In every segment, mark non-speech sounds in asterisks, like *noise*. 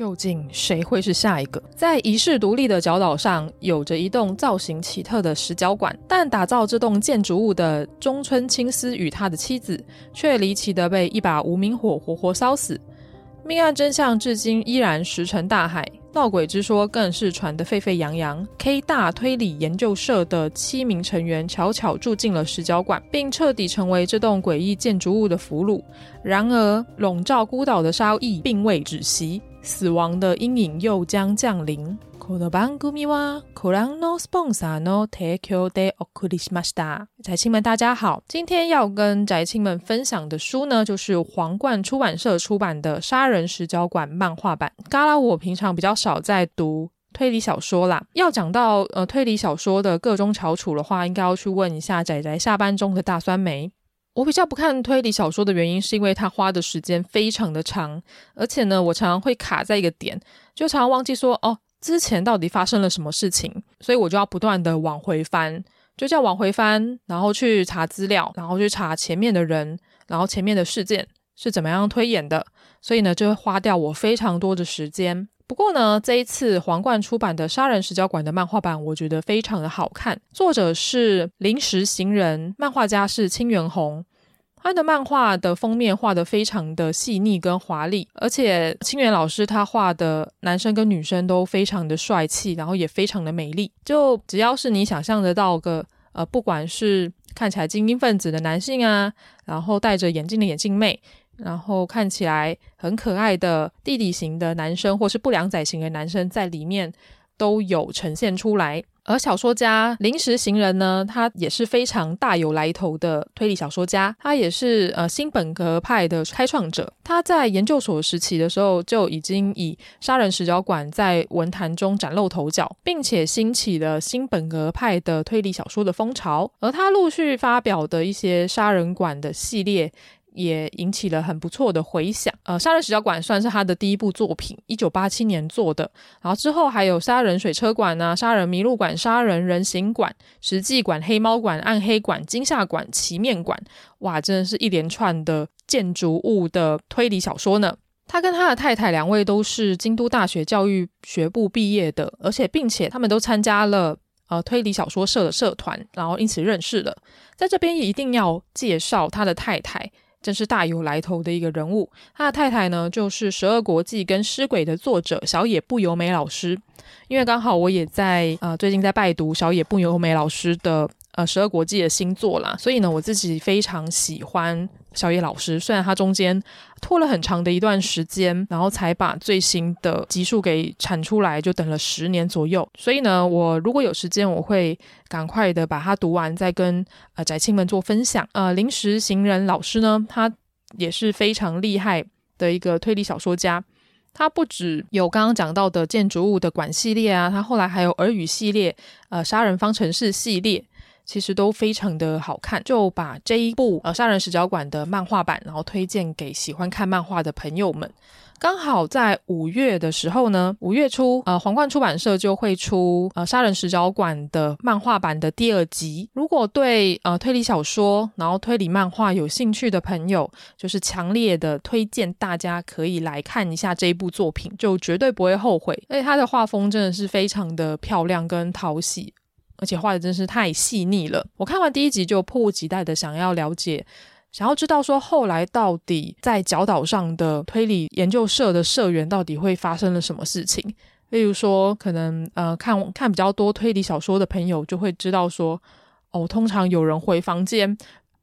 究竟谁会是下一个？在遗世独立的角岛上，有着一栋造型奇特的石角馆，但打造这栋建筑物的中村青司与他的妻子，却离奇的被一把无名火活活烧死。命案真相至今依然石沉大海，闹鬼之说更是传得沸沸扬扬。K 大推理研究社的七名成员悄悄住进了石角馆，并彻底成为这栋诡异建筑物的俘虏。然而，笼罩孤岛的杀意并未止息。死亡的阴影又将降临。この番组はご覧のスポンサーの提供でお送りしました。宅青们，大家好，今天要跟宅青们分享的书呢，就是皇冠出版社出版的《杀人石角馆》漫画版。嘎啦，我平常比较少在读推理小说啦。要讲到呃推理小说的个中翘楚的话，应该要去问一下宅宅下班中的大酸梅。 我比较不看推理小说的原因，是因为它花的时间非常的长，而且呢，我常常会卡在一个点，就常常忘记说哦，之前到底发生了什么事情，所以我就要不断的往回翻，就叫往回翻，然后去查资料，然后去查前面的人，然后前面的事件是怎么样推演的，所以呢，就会花掉我非常多的时间。不过呢，这一次皇冠出版的《杀人石角馆》的漫画版，我觉得非常的好看。作者是临时行人，漫画家是清原弘。他的漫画的封面画得非常的细腻跟华丽，而且清原老师他画的男生跟女生都非常的帅气，然后也非常的美丽。就只要是你想象得到个呃，不管是看起来精英分子的男性啊，然后戴着眼镜的眼镜妹。然后看起来很可爱的弟弟型的男生，或是不良仔型的男生，在里面都有呈现出来。而小说家临时行人呢，他也是非常大有来头的推理小说家，他也是呃新本格派的开创者。他在研究所时期的时候，就已经以杀人石角馆在文坛中崭露头角，并且兴起了新本格派的推理小说的风潮。而他陆续发表的一些杀人馆的系列。也引起了很不错的回响。呃，杀人石角馆算是他的第一部作品，一九八七年做的。然后之后还有杀人水车馆啊、杀人麋鹿馆、杀人人形馆、实际馆、黑猫馆、暗黑馆、惊吓馆、奇面馆。哇，真的是一连串的建筑物的推理小说呢。他跟他的太太两位都是京都大学教育学部毕业的，而且并且他们都参加了呃推理小说社的社团，然后因此认识了。在这边也一定要介绍他的太太。真是大有来头的一个人物。他的太太呢，就是《十二国际》跟《尸鬼》的作者小野不由美老师。因为刚好我也在啊最近在拜读小野不由美老师的呃《十二国际》的新作啦，所以呢，我自己非常喜欢。小野老师，虽然他中间拖了很长的一段时间，然后才把最新的集数给产出来，就等了十年左右。所以呢，我如果有时间，我会赶快的把它读完，再跟呃宅青们做分享。呃，临时行人老师呢，他也是非常厉害的一个推理小说家。他不只有刚刚讲到的建筑物的馆系列啊，他后来还有耳语系列，呃，杀人方程式系列。其实都非常的好看，就把这一部呃《杀人石角馆》的漫画版，然后推荐给喜欢看漫画的朋友们。刚好在五月的时候呢，五月初，呃，皇冠出版社就会出呃《杀人石角馆》的漫画版的第二集。如果对呃推理小说，然后推理漫画有兴趣的朋友，就是强烈的推荐大家可以来看一下这一部作品，就绝对不会后悔。而且它的画风真的是非常的漂亮跟讨喜。而且画的真是太细腻了。我看完第一集就迫不及待的想要了解，想要知道说后来到底在角岛上的推理研究社的社员到底会发生了什么事情。例如说，可能呃看看比较多推理小说的朋友就会知道说，哦，通常有人回房间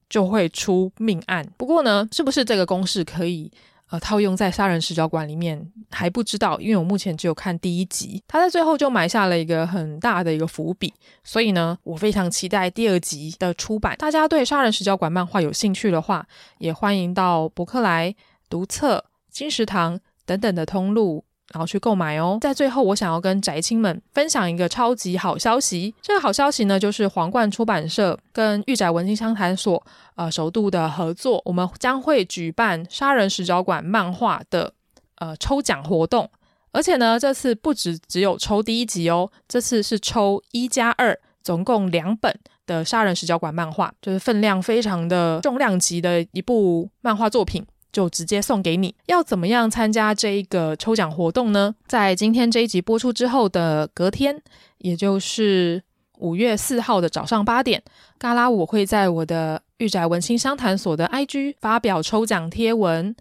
就会出命案。不过呢，是不是这个公式可以？呃，套用在杀人视角馆里面还不知道，因为我目前只有看第一集，他在最后就埋下了一个很大的一个伏笔，所以呢，我非常期待第二集的出版。大家对杀人视角馆漫画有兴趣的话，也欢迎到博客来、读册、金石堂等等的通路。然后去购买哦。在最后，我想要跟宅青们分享一个超级好消息。这个好消息呢，就是皇冠出版社跟御宅文青商谈所呃首度的合作，我们将会举办《杀人石角馆》漫画的呃抽奖活动。而且呢，这次不止只有抽第一集哦，这次是抽一加二，总共两本的《杀人石角馆》漫画，就是分量非常的重量级的一部漫画作品。就直接送给你。要怎么样参加这一个抽奖活动呢？在今天这一集播出之后的隔天，也就是五月四号的早上八点，嘎拉我会在我的御宅文青商谈所的 IG 发表抽奖贴文。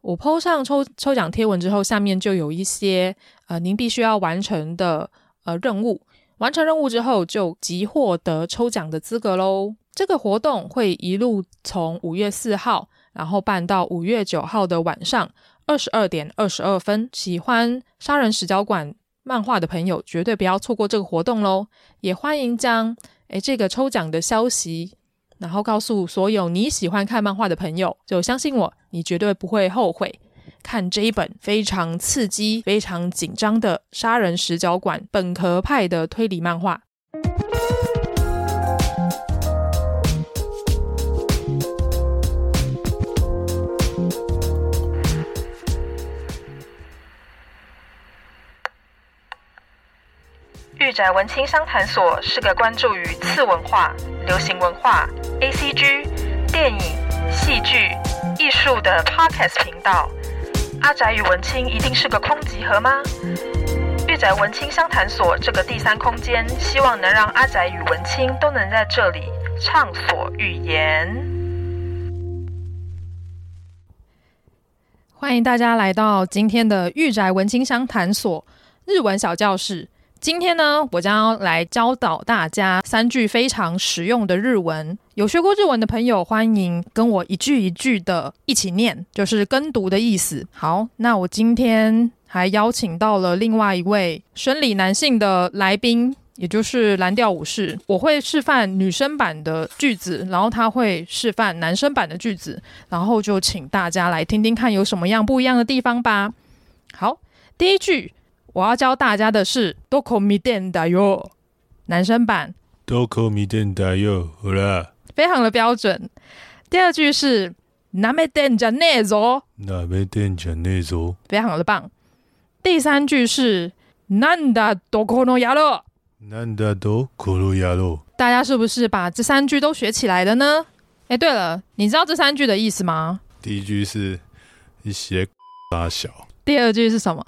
我 po 上抽抽奖贴文之后，下面就有一些呃您必须要完成的呃任务。完成任务之后，就即获得抽奖的资格喽。这个活动会一路从五月四号，然后办到五月九号的晚上二十二点二十二分。喜欢杀人史脚馆漫画的朋友，绝对不要错过这个活动喽！也欢迎将诶这个抽奖的消息，然后告诉所有你喜欢看漫画的朋友，就相信我，你绝对不会后悔看这一本非常刺激、非常紧张的杀人十脚馆本格派的推理漫画。御宅文青商谈所是个关注于次文化、流行文化、ACG、电影、戏剧、艺术的 Podcast 频道。阿宅与文青一定是个空集合吗？御宅文青商谈所这个第三空间，希望能让阿宅与文青都能在这里畅所欲言。欢迎大家来到今天的御宅文青商谈所日文小教室。今天呢，我将要来教导大家三句非常实用的日文。有学过日文的朋友，欢迎跟我一句一句的一起念，就是跟读的意思。好，那我今天还邀请到了另外一位生理男性的来宾，也就是蓝调武士。我会示范女生版的句子，然后他会示范男生版的句子，然后就请大家来听听看有什么样不一样的地方吧。好，第一句。我要教大家的是“どこ见てんだよ”，男生版。どこ见てんだよ，好了，非常的标准。第二句是“なめてんじゃねえぞ”，なめてんじゃねえぞ，非常的棒。第三句是“なんだどこの野郎”，なんだどこの野郎。大家是不是把这三句都学起来了呢？哎，对了，你知道这三句的意思吗？第一句是一些大小，第二句是什么？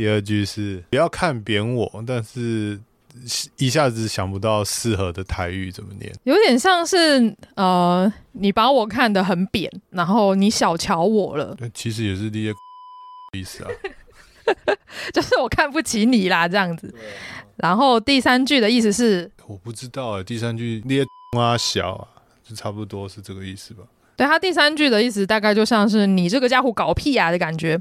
第二句是不要看扁我，但是一下子想不到适合的台语怎么念，有点像是呃，你把我看得很扁，然后你小瞧我了。其实也是这些 *laughs* 意思啊，*laughs* 就是我看不起你啦，这样子。然后第三句的意思是我不知道哎，第三句捏 *laughs* 啊小啊，就差不多是这个意思吧？对，他第三句的意思大概就像是你这个家伙搞屁啊的感觉。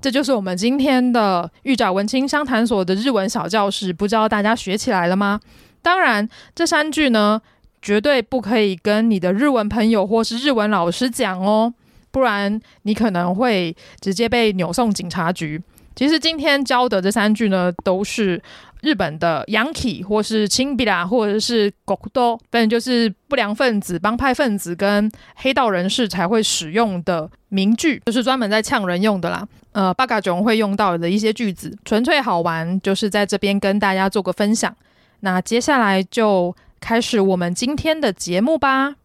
这就是我们今天的御宅文青商谈所的日文小教室，不知道大家学起来了吗？当然，这三句呢，绝对不可以跟你的日文朋友或是日文老师讲哦，不然你可能会直接被扭送警察局。其实今天教的这三句呢，都是日本的 Yankee 或是亲比拉或者是极道，反正就是不良分子、帮派分子跟黑道人士才会使用的名句，就是专门在呛人用的啦。呃，八嘎囧会用到的一些句子，纯粹好玩，就是在这边跟大家做个分享。那接下来就开始我们今天的节目吧。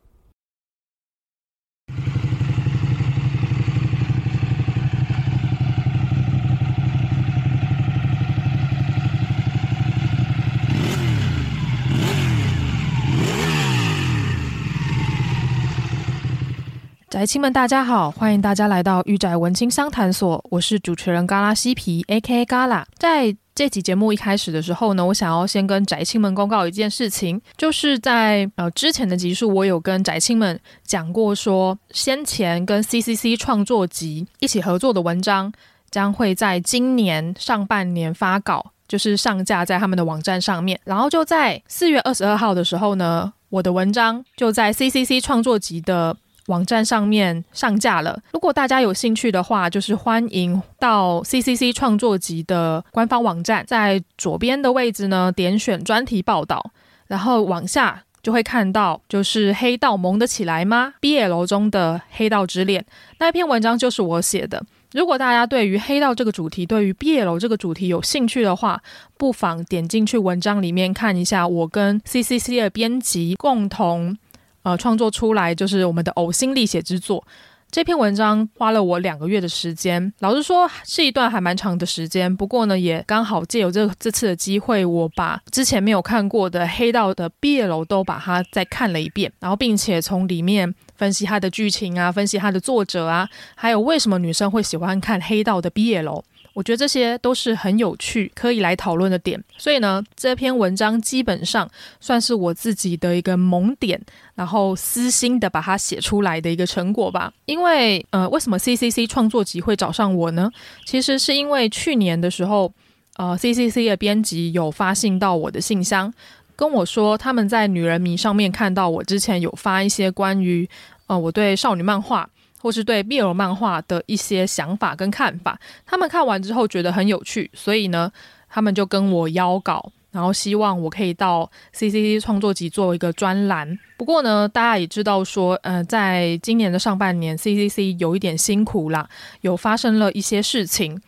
宅青们，大家好，欢迎大家来到御宅文青商谈所，我是主持人嘎拉西皮，A.K.A. 嘎拉。在这集节目一开始的时候呢，我想要先跟宅青们公告一件事情，就是在呃之前的集数，我有跟宅青们讲过说，说先前跟 CCC 创作集一起合作的文章，将会在今年上半年发稿，就是上架在他们的网站上面。然后就在四月二十二号的时候呢，我的文章就在 CCC 创作集的。网站上面上架了。如果大家有兴趣的话，就是欢迎到 CCC 创作集的官方网站，在左边的位置呢，点选专题报道，然后往下就会看到，就是黑道萌得起来吗？BL 中的黑道之恋那一篇文章就是我写的。如果大家对于黑道这个主题，对于 BL 这个主题有兴趣的话，不妨点进去文章里面看一下，我跟 CCC 的编辑共同。呃，创作出来就是我们的呕心沥血之作。这篇文章花了我两个月的时间，老实说是一段还蛮长的时间。不过呢，也刚好借由这这次的机会，我把之前没有看过的黑道的毕业楼都把它再看了一遍，然后并且从里面分析它的剧情啊，分析它的作者啊，还有为什么女生会喜欢看黑道的毕业楼。我觉得这些都是很有趣，可以来讨论的点。所以呢，这篇文章基本上算是我自己的一个萌点，然后私心的把它写出来的一个成果吧。因为，呃，为什么 CCC 创作集会找上我呢？其实是因为去年的时候，呃，CCC 的编辑有发信到我的信箱，跟我说他们在女人迷上面看到我之前有发一些关于，呃，我对少女漫画。或是对 BL 漫画的一些想法跟看法，他们看完之后觉得很有趣，所以呢，他们就跟我邀稿，然后希望我可以到 CCC 创作集做一个专栏。不过呢，大家也知道说，呃，在今年的上半年，CCC 有一点辛苦啦，有发生了一些事情，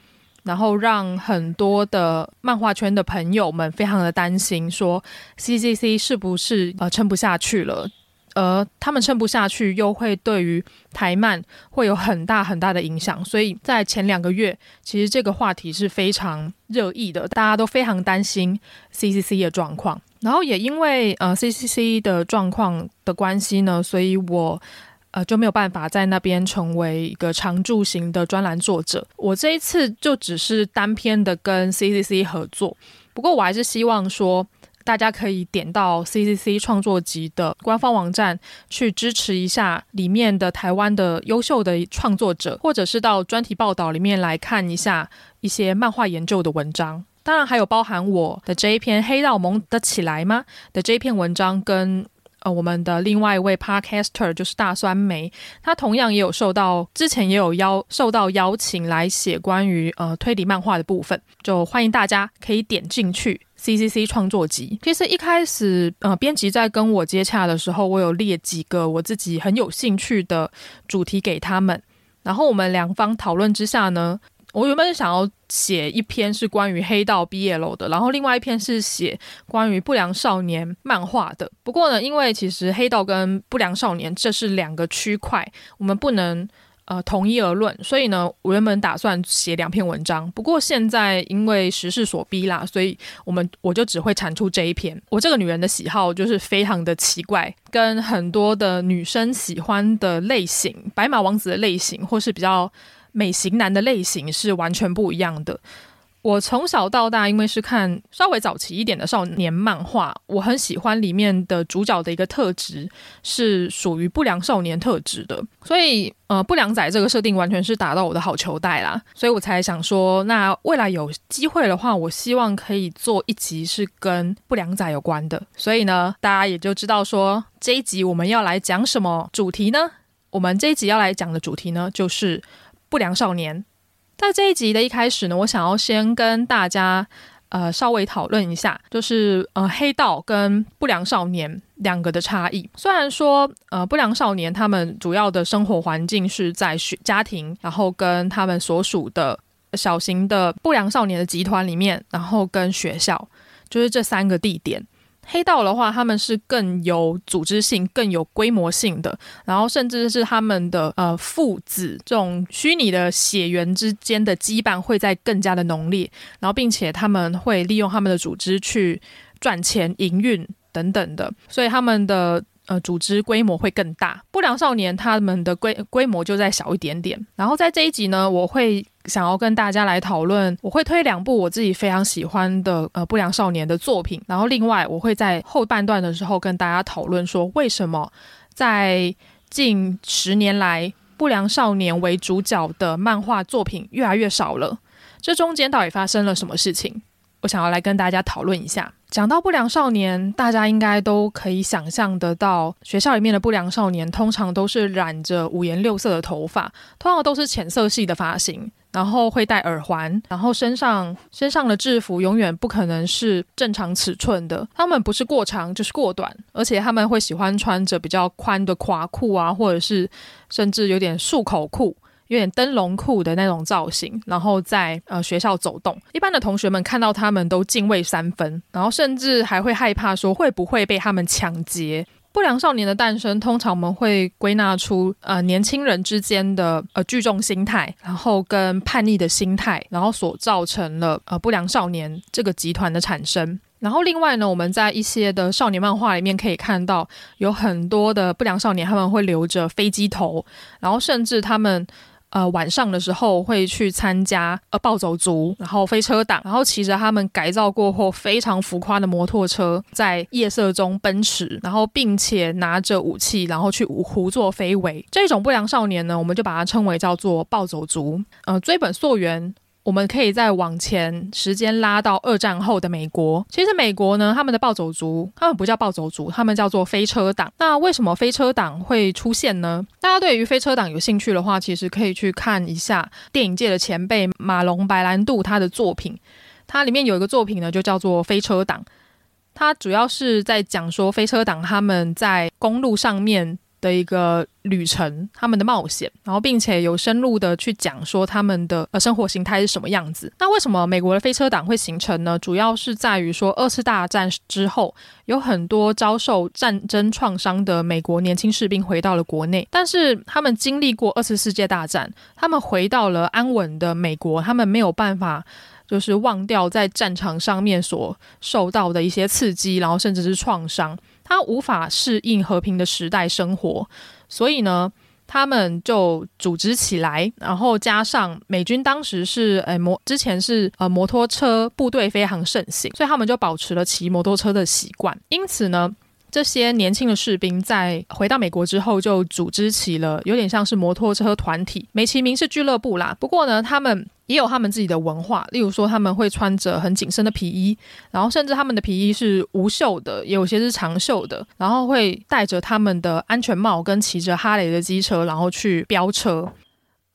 然后让很多的漫画圈的朋友们非常的担心，说 CCC 是不是呃撑不下去了。而他们撑不下去，又会对于台漫会有很大很大的影响，所以在前两个月，其实这个话题是非常热议的，大家都非常担心 CCC 的状况。然后也因为呃 CCC 的状况的关系呢，所以我呃就没有办法在那边成为一个常驻型的专栏作者。我这一次就只是单篇的跟 CCC 合作，不过我还是希望说。大家可以点到 CCC 创作集的官方网站去支持一下里面的台湾的优秀的创作者，或者是到专题报道里面来看一下一些漫画研究的文章。当然还有包含我的这一篇《黑道萌得起来吗》的这一篇文章，跟呃我们的另外一位 Podcaster 就是大酸梅，他同样也有受到之前也有邀受到邀请来写关于呃推理漫画的部分，就欢迎大家可以点进去。CCC 创作集，其实一开始，呃，编辑在跟我接洽的时候，我有列几个我自己很有兴趣的主题给他们，然后我们两方讨论之下呢，我原本是想要写一篇是关于黑道 BL 的，然后另外一篇是写关于不良少年漫画的。不过呢，因为其实黑道跟不良少年这是两个区块，我们不能。呃，统一而论，所以呢，我原本打算写两篇文章，不过现在因为时事所逼啦，所以我们我就只会产出这一篇。我这个女人的喜好就是非常的奇怪，跟很多的女生喜欢的类型，白马王子的类型，或是比较美型男的类型是完全不一样的。我从小到大，因为是看稍微早期一点的少年漫画，我很喜欢里面的主角的一个特质是属于不良少年特质的，所以呃，不良仔这个设定完全是打到我的好球带啦，所以我才想说，那未来有机会的话，我希望可以做一集是跟不良仔有关的，所以呢，大家也就知道说这一集我们要来讲什么主题呢？我们这一集要来讲的主题呢，就是不良少年。在这一集的一开始呢，我想要先跟大家呃稍微讨论一下，就是呃黑道跟不良少年两个的差异。虽然说呃不良少年他们主要的生活环境是在学家庭，然后跟他们所属的小型的不良少年的集团里面，然后跟学校，就是这三个地点。黑道的话，他们是更有组织性、更有规模性的，然后甚至是他们的呃父子这种虚拟的血缘之间的羁绊会在更加的浓烈，然后并且他们会利用他们的组织去赚钱、营运等等的，所以他们的。呃，组织规模会更大。不良少年他们的规规模就再小一点点。然后在这一集呢，我会想要跟大家来讨论，我会推两部我自己非常喜欢的呃不良少年的作品。然后另外我会在后半段的时候跟大家讨论说，为什么在近十年来不良少年为主角的漫画作品越来越少了？这中间到底发生了什么事情？我想要来跟大家讨论一下。讲到不良少年，大家应该都可以想象得到，学校里面的不良少年通常都是染着五颜六色的头发，通常都是浅色系的发型，然后会戴耳环，然后身上身上的制服永远不可能是正常尺寸的，他们不是过长就是过短，而且他们会喜欢穿着比较宽的垮裤啊，或者是甚至有点束口裤。有点灯笼裤的那种造型，然后在呃学校走动，一般的同学们看到他们都敬畏三分，然后甚至还会害怕说会不会被他们抢劫。不良少年的诞生，通常我们会归纳出呃年轻人之间的呃聚众心态，然后跟叛逆的心态，然后所造成了呃不良少年这个集团的产生。然后另外呢，我们在一些的少年漫画里面可以看到，有很多的不良少年他们会留着飞机头，然后甚至他们。呃，晚上的时候会去参加呃暴走族，然后飞车党，然后骑着他们改造过后非常浮夸的摩托车，在夜色中奔驰，然后并且拿着武器，然后去胡作非为。这种不良少年呢，我们就把它称为叫做暴走族。呃，追本溯源。我们可以再往前时间拉到二战后的美国。其实美国呢，他们的暴走族，他们不叫暴走族，他们叫做飞车党。那为什么飞车党会出现呢？大家对于飞车党有兴趣的话，其实可以去看一下电影界的前辈马龙白兰度他的作品。它里面有一个作品呢，就叫做《飞车党》。它主要是在讲说飞车党他们在公路上面。的一个旅程，他们的冒险，然后并且有深入的去讲说他们的呃生活形态是什么样子。那为什么美国的飞车党会形成呢？主要是在于说二次大战之后，有很多遭受战争创伤的美国年轻士兵回到了国内，但是他们经历过二次世界大战，他们回到了安稳的美国，他们没有办法就是忘掉在战场上面所受到的一些刺激，然后甚至是创伤。他无法适应和平的时代生活，所以呢，他们就组织起来，然后加上美军当时是诶摩之前是呃摩托车部队非常盛行，所以他们就保持了骑摩托车的习惯。因此呢，这些年轻的士兵在回到美国之后，就组织起了有点像是摩托车团体，美其名是俱乐部啦。不过呢，他们。也有他们自己的文化，例如说他们会穿着很紧身的皮衣，然后甚至他们的皮衣是无袖的，也有些是长袖的，然后会戴着他们的安全帽，跟骑着哈雷的机车，然后去飙车。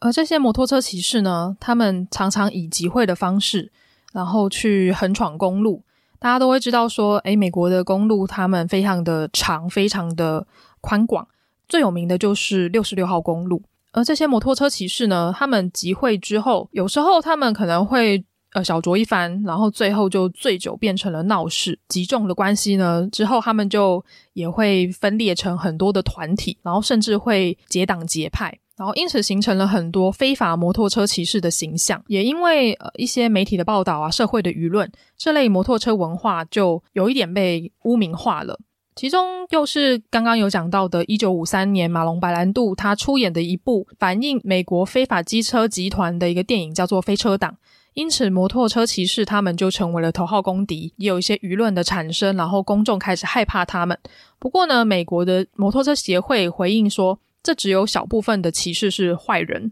而这些摩托车骑士呢，他们常常以集会的方式，然后去横闯公路。大家都会知道说，诶，美国的公路他们非常的长，非常的宽广，最有名的就是六十六号公路。而这些摩托车骑士呢，他们集会之后，有时候他们可能会呃小酌一番，然后最后就醉酒变成了闹事。集中的关系呢，之后他们就也会分裂成很多的团体，然后甚至会结党结派，然后因此形成了很多非法摩托车骑士的形象。也因为呃一些媒体的报道啊，社会的舆论，这类摩托车文化就有一点被污名化了。其中又是刚刚有讲到的，一九五三年马龙白兰度他出演的一部反映美国非法机车集团的一个电影，叫做《飞车党》。因此，摩托车骑士他们就成为了头号公敌，也有一些舆论的产生，然后公众开始害怕他们。不过呢，美国的摩托车协会回应说，这只有小部分的骑士是坏人。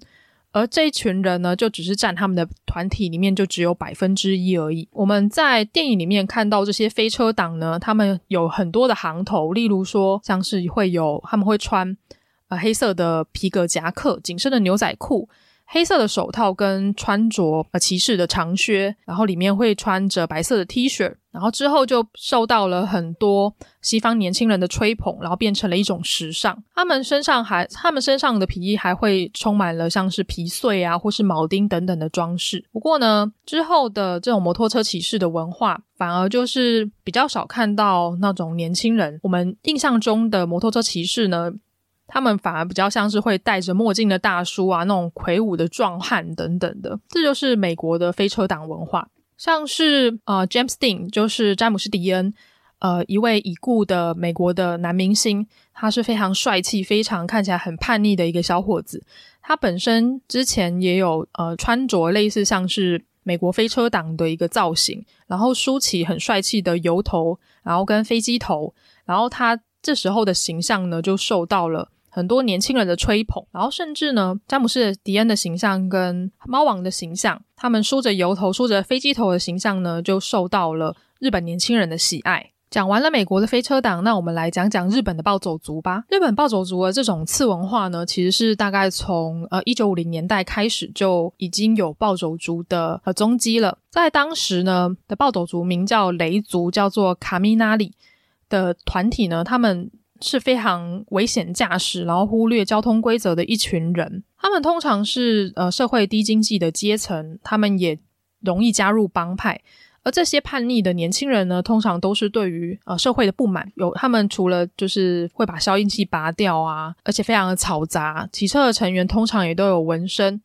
而这一群人呢，就只是占他们的团体里面就只有百分之一而已。我们在电影里面看到这些飞车党呢，他们有很多的行头，例如说像是会有他们会穿呃黑色的皮革夹克、紧身的牛仔裤。黑色的手套跟穿着呃骑士的长靴，然后里面会穿着白色的 T 恤，然后之后就受到了很多西方年轻人的吹捧，然后变成了一种时尚。他们身上还，他们身上的皮衣还会充满了像是皮碎啊，或是铆钉等等的装饰。不过呢，之后的这种摩托车骑士的文化，反而就是比较少看到那种年轻人。我们印象中的摩托车骑士呢，他们反而比较像是会戴着墨镜的大叔啊，那种魁梧的壮汉等等的，这就是美国的飞车党文化。像是呃，James Dean 就是詹姆斯·迪恩，呃，一位已故的美国的男明星，他是非常帅气、非常看起来很叛逆的一个小伙子。他本身之前也有呃穿着类似像是美国飞车党的一个造型，然后梳起很帅气的油头，然后跟飞机头，然后他这时候的形象呢就受到了。很多年轻人的吹捧，然后甚至呢，詹姆斯·迪恩的形象跟猫王的形象，他们梳着油头、梳着飞机头的形象呢，就受到了日本年轻人的喜爱。讲完了美国的飞车党，那我们来讲讲日本的暴走族吧。日本暴走族的这种次文化呢，其实是大概从呃一九五零年代开始就已经有暴走族的呃踪迹了。在当时呢的暴走族名叫雷族，叫做卡米纳里的团体呢，他们。是非常危险驾驶，然后忽略交通规则的一群人。他们通常是呃社会低经济的阶层，他们也容易加入帮派。而这些叛逆的年轻人呢，通常都是对于呃社会的不满，有他们除了就是会把消音器拔掉啊，而且非常的嘈杂。骑车的成员通常也都有纹身，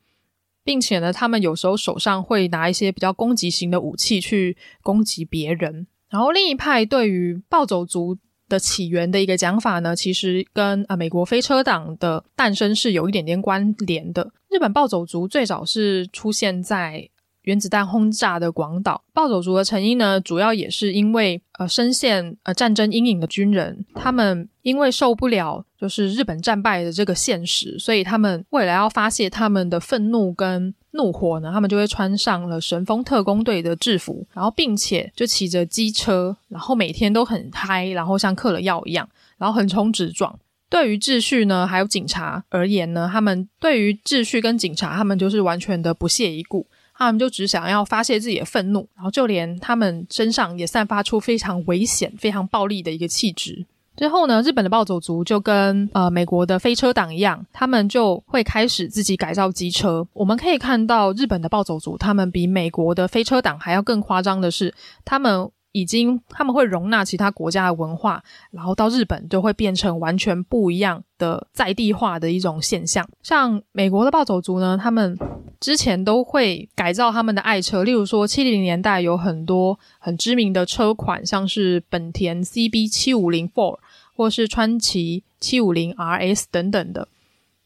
并且呢，他们有时候手上会拿一些比较攻击型的武器去攻击别人。然后另一派对于暴走族的起源的一个讲法呢，其实跟呃美国飞车党的诞生是有一点点关联的。日本暴走族最早是出现在原子弹轰炸的广岛。暴走族的成因呢，主要也是因为呃深陷呃战争阴影的军人，他们因为受不了就是日本战败的这个现实，所以他们为了要发泄他们的愤怒跟怒火呢，他们就会穿上了神风特工队的制服，然后并且就骑着机车，然后每天都很嗨，然后像嗑了药一样，然后横冲直撞。对于秩序呢，还有警察而言呢，他们对于秩序跟警察，他们就是完全的不屑一顾，他们就只想要发泄自己的愤怒，然后就连他们身上也散发出非常危险、非常暴力的一个气质。之后呢，日本的暴走族就跟呃美国的飞车党一样，他们就会开始自己改造机车。我们可以看到，日本的暴走族他们比美国的飞车党还要更夸张的是，他们。已经，他们会容纳其他国家的文化，然后到日本就会变成完全不一样的在地化的一种现象。像美国的暴走族呢，他们之前都会改造他们的爱车，例如说七零年代有很多很知名的车款，像是本田 CB 七五零 Four 或是川崎七五零 RS 等等的，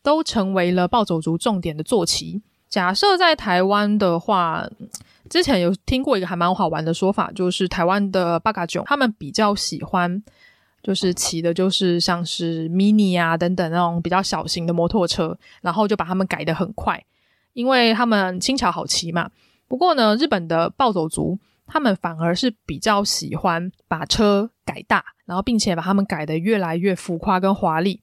都成为了暴走族重点的坐骑。假设在台湾的话，之前有听过一个还蛮好玩的说法，就是台湾的八嘎囧他们比较喜欢，就是骑的就是像是 mini 啊等等那种比较小型的摩托车，然后就把他们改得很快，因为他们轻巧好骑嘛。不过呢，日本的暴走族他们反而是比较喜欢把车改大，然后并且把他们改得越来越浮夸跟华丽。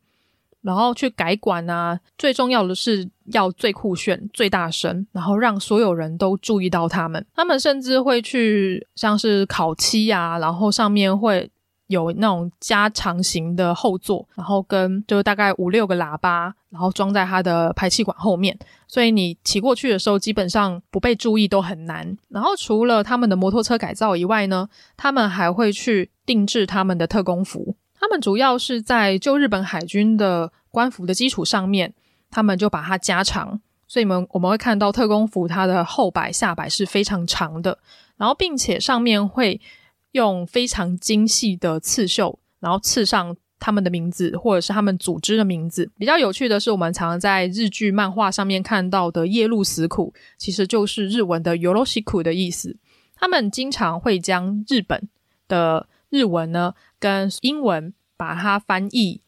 然后去改管啊，最重要的是要最酷炫、最大声，然后让所有人都注意到他们。他们甚至会去像是烤漆啊，然后上面会有那种加长型的后座，然后跟就大概五六个喇叭，然后装在它的排气管后面，所以你骑过去的时候，基本上不被注意都很难。然后除了他们的摩托车改造以外呢，他们还会去定制他们的特工服。他们主要是在旧日本海军的官服的基础上面，他们就把它加长，所以我们我们会看到特攻服它的后摆下摆是非常长的，然后并且上面会用非常精细的刺绣，然后刺上他们的名字或者是他们组织的名字。比较有趣的是，我们常常在日剧漫画上面看到的夜路死苦，其实就是日文的よろしく的意思。他们经常会将日本的日文呢，跟英文 把它翻译，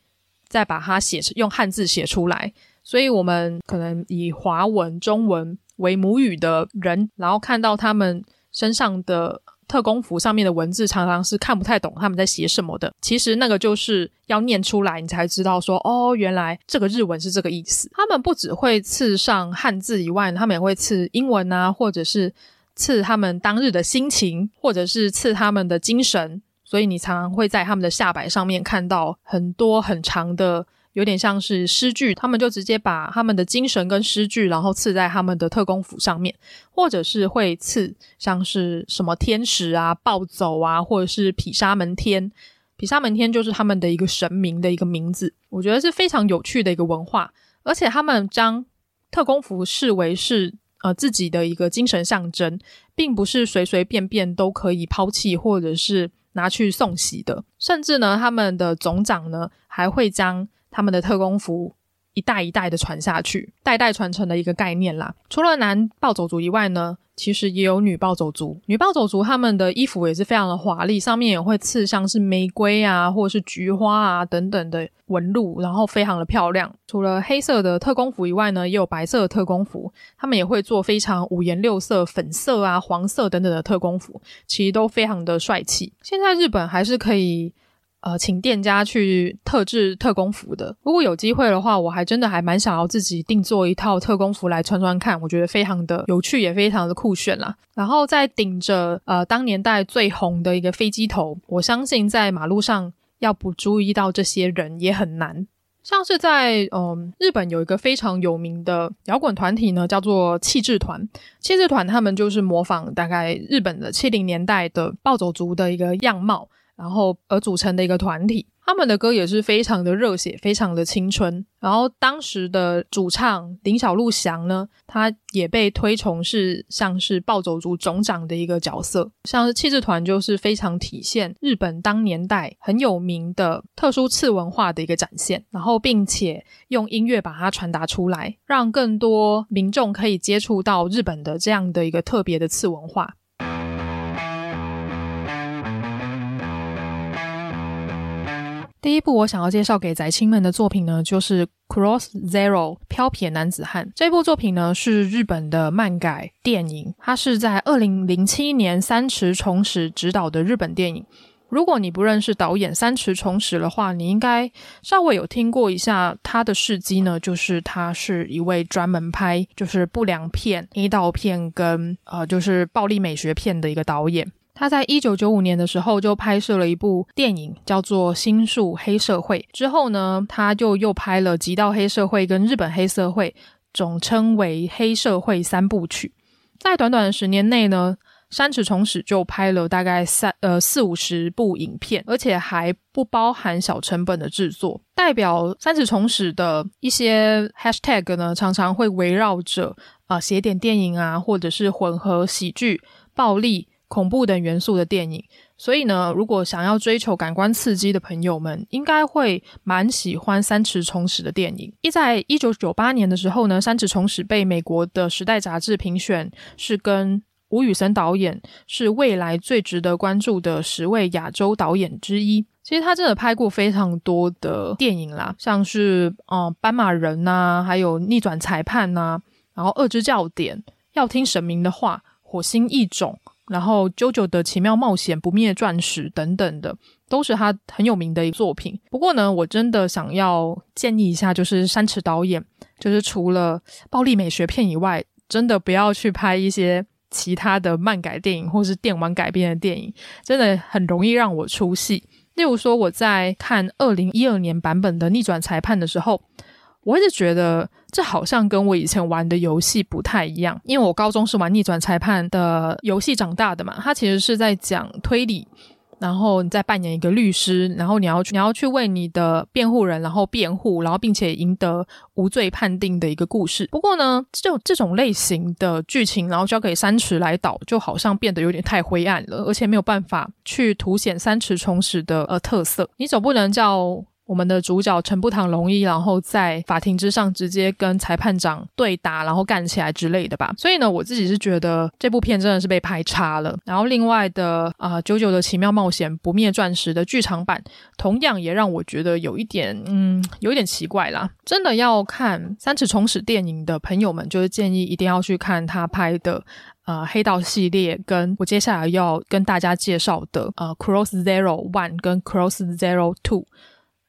再把它写成用汉字写出来。所以，我们可能以华文、中文为母语的人，然后看到他们身上的特工服上面的文字，常常是看不太懂他们在写什么的。其实，那个就是要念出来，你才知道说，哦，原来这个日文是这个意思。他们不只会刺上汉字以外，他们也会刺英文啊，或者是刺他们当日的心情，或者是刺他们的精神。所以你常常会在他们的下摆上面看到很多很长的，有点像是诗句。他们就直接把他们的精神跟诗句，然后刺在他们的特工服上面，或者是会刺像是什么天使啊、暴走啊，或者是毗沙门天。毗沙门天就是他们的一个神明的一个名字。我觉得是非常有趣的一个文化，而且他们将特工服视为是呃自己的一个精神象征，并不是随随便便都可以抛弃或者是。拿去送喜的，甚至呢，他们的总长呢还会将他们的特工服一代一代的传下去，代代传承的一个概念啦。除了男暴走族以外呢，其实也有女暴走族，女暴走族他们的衣服也是非常的华丽，上面也会刺像是玫瑰啊，或者是菊花啊等等的纹路，然后非常的漂亮。除了黑色的特工服以外呢，也有白色的特工服，他们也会做非常五颜六色、粉色啊、黄色等等的特工服，其实都非常的帅气。现在日本还是可以。呃，请店家去特制特工服的。如果有机会的话，我还真的还蛮想要自己定做一套特工服来穿穿看，我觉得非常的有趣，也非常的酷炫啦。然后再顶着呃当年代最红的一个飞机头，我相信在马路上要不注意到这些人也很难。像是在嗯日本有一个非常有名的摇滚团体呢，叫做气质团。气质团他们就是模仿大概日本的七零年代的暴走族的一个样貌，然后而组成的一个团体。他们的歌也是非常的热血，非常的青春。然后当时的主唱林小璐翔呢，他也被推崇是像是暴走族总长的一个角色。像是气质团就是非常体现日本当年代很有名的特殊次文化的一个展现，然后并且用音乐把它传达出来，让更多民众可以接触到日本的这样的一个特别的次文化。第一部我想要介绍给宅青们的作品呢，就是《Cross Zero》飘撇男子汉。这部作品呢是日本的漫改电影，它是在二零零七年三池崇史执导的日本电影。如果你不认识导演三池崇史的话，你应该稍微有听过一下他的事迹呢，就是他是一位专门拍就是不良片、黑道片跟呃就是暴力美学片的一个导演。他在一九九五年的时候就拍摄了一部电影，叫做《新宿黑社会》。之后呢，他就又拍了《极道黑社会》跟《日本黑社会》，总称为《黑社会三部曲》。在短短的十年内呢，三池崇史就拍了大概三呃四五十部影片，而且还不包含小成本的制作。代表三池崇史的一些 hashtag 呢，常常会围绕着啊邪典电影啊，或者是混合喜剧、暴力。恐怖等元素的电影，所以呢，如果想要追求感官刺激的朋友们，应该会蛮喜欢三池崇史的电影。一在一九九八年的时候呢，三池崇史被美国的《时代》杂志评选是跟吴宇森导演是未来最值得关注的十位亚洲导演之一。其实他真的拍过非常多的电影啦，像是嗯《斑马人》呐，还有《逆转裁判》呐，然后《恶之教典》、《要听神明的话》、《火星异种》。然后《JoJo 的奇妙冒险》、《不灭钻石》等等的，都是他很有名的一作品。不过呢，我真的想要建议一下，就是山池导演，就是除了暴力美学片以外，真的不要去拍一些其他的漫改电影或是电玩改编的电影，真的很容易让我出戏。例如说，我在看二零一二年版本的《逆转裁判》的时候。我一直觉得这好像跟我以前玩的游戏不太一样，因为我高中是玩逆转裁判的游戏长大的嘛。它其实是在讲推理，然后你在扮演一个律师，然后你要去你要去为你的辩护人然后辩护，然后并且赢得无罪判定的一个故事。不过呢，就这种类型的剧情，然后交给三池来导，就好像变得有点太灰暗了，而且没有办法去凸显三池崇史的呃特色。你总不能叫。我们的主角陈步堂龙一，然后在法庭之上直接跟裁判长对打，然后干起来之类的吧。所以呢，我自己是觉得这部片真的是被拍差了。然后另外的啊，呃，《九的奇妙冒险》不灭钻石的剧场版，同样也让我觉得有一点，嗯，有一点奇怪啦。真的要看三池崇史电影的朋友们，就是建议一定要去看他拍的呃黑道系列，跟我接下来要跟大家介绍的呃 Cross Zero One 跟 Cross Zero Two。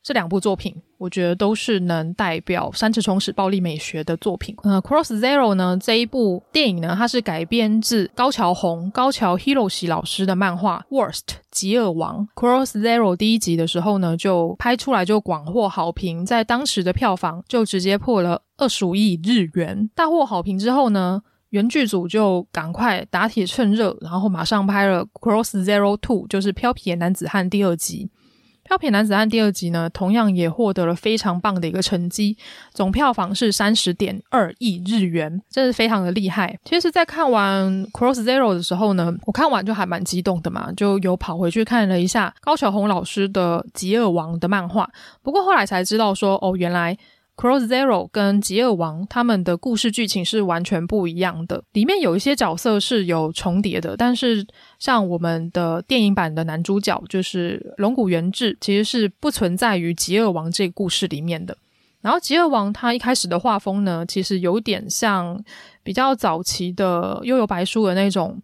这两部作品，我觉得都是能代表三池崇史暴力美学的作品。呃，Cross Zero 呢，这一部电影呢，它是改编自高桥宏、高桥 Hiroshi 老师的漫画《Worst 极恶王》。Cross Zero 第一集的时候呢，就拍出来就广获好评，在当时的票房就直接破了二十五亿日元。大获好评之后呢，原剧组就赶快打铁趁热，然后马上拍了 Cross Zero Two，就是《飘皮男子汉》第二集。《飘撇男子汉》第二集呢，同样也获得了非常棒的一个成绩，总票房是三十点二亿日元，真是非常的厉害。其实，在看完《Cross Zero》的时候呢，我看完就还蛮激动的嘛，就有跑回去看了一下高桥宏老师的《极恶王》的漫画。不过后来才知道说，哦，原来。Cross Zero 跟极恶王他们的故事剧情是完全不一样的，里面有一些角色是有重叠的，但是像我们的电影版的男主角就是龙谷元志，其实是不存在于极恶王这个故事里面的。然后极恶王他一开始的画风呢，其实有点像比较早期的幽游白书的那种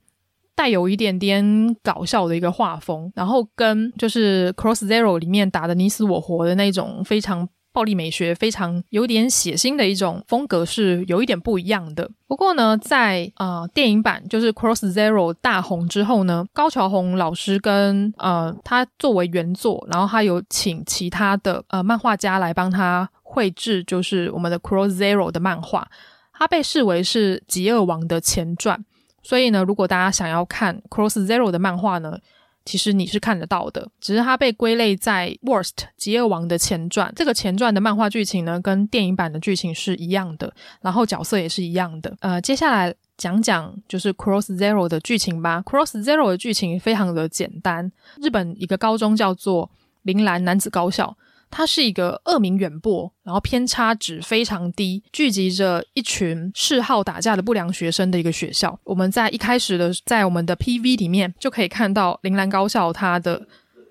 带有一点点搞笑的一个画风，然后跟就是 Cross Zero 里面打的你死我活的那种非常。暴力美学非常有点血腥的一种风格是有一点不一样的。不过呢，在呃电影版就是 Cross Zero 大红之后呢，高桥宏老师跟呃他作为原作，然后他有请其他的呃漫画家来帮他绘制就是我们的 Cross Zero 的漫画，它被视为是《极恶王》的前传。所以呢，如果大家想要看 Cross Zero 的漫画呢，其实你是看得到的，只是它被归类在 Worst 极恶王的前传。这个前传的漫画剧情呢，跟电影版的剧情是一样的，然后角色也是一样的。呃，接下来讲讲就是 Cross Zero 的剧情吧。Cross Zero 的剧情非常的简单，日本一个高中叫做铃兰男子高校。它是一个恶名远播，然后偏差值非常低，聚集着一群嗜好打架的不良学生的一个学校。我们在一开始的，在我们的 PV 里面就可以看到铃兰高校它的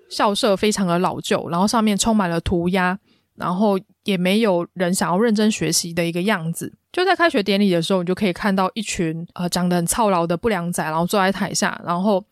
校舍非常的老旧，然后上面充满了涂鸦，然后也没有人想要认真学习的一个样子。就在开学典礼的时候，你就可以看到一群呃长得很操劳的不良仔，然后坐在台下，然后。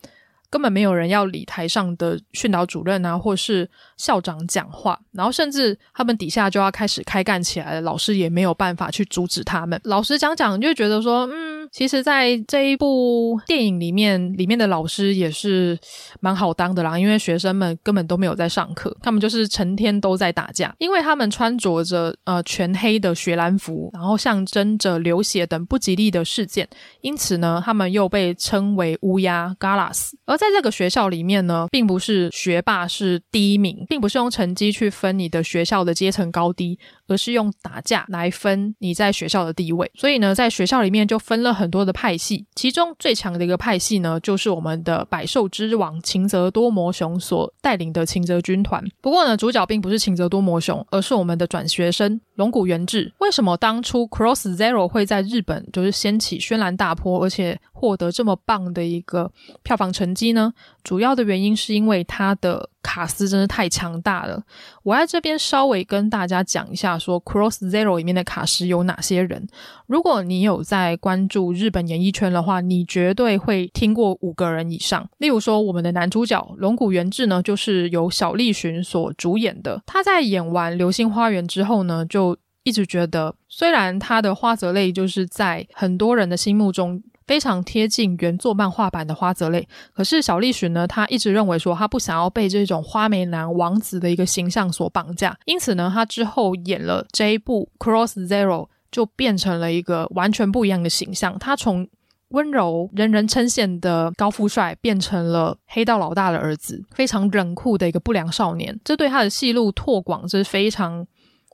根本没有人要理台上的训导主任啊，或是校长讲话，然后甚至他们底下就要开始开干起来了，老师也没有办法去阻止他们。老师讲讲就觉得说，嗯，其实，在这一部电影里面，里面的老师也是蛮好当的啦，因为学生们根本都没有在上课，他们就是成天都在打架，因为他们穿着着呃全黑的学蓝服，然后象征着流血等不吉利的事件，因此呢，他们又被称为乌鸦 Galas，而。在这个学校里面呢，并不是学霸是第一名，并不是用成绩去分你的学校的阶层高低，而是用打架来分你在学校的地位。所以呢，在学校里面就分了很多的派系，其中最强的一个派系呢，就是我们的百兽之王晴泽多摩雄所带领的晴泽军团。不过呢，主角并不是晴泽多摩雄，而是我们的转学生龙谷元志。为什么当初 Cross Zero 会在日本就是掀起轩然大波，而且获得这么棒的一个票房成绩呢？主要的原因是因为它的卡司真的太强大了。我在这边稍微跟大家讲一下，说 Cross Zero 里面的卡司有哪些人。如果你有在关注日本演艺圈的话，你绝对会听过五个人以上。例如说，我们的男主角龙谷元志呢，就是由小栗旬所主演的。他在演完《流星花园》之后呢，就一直觉得，虽然他的花泽类就是在很多人的心目中。非常贴近原作漫画版的花泽类，可是小栗旬呢，他一直认为说他不想要被这种花美男王子的一个形象所绑架，因此呢，他之后演了这一部《Cross Zero》就变成了一个完全不一样的形象。他从温柔、人人称羡的高富帅，变成了黑道老大的儿子，非常冷酷的一个不良少年。这对他的戏路拓广是非常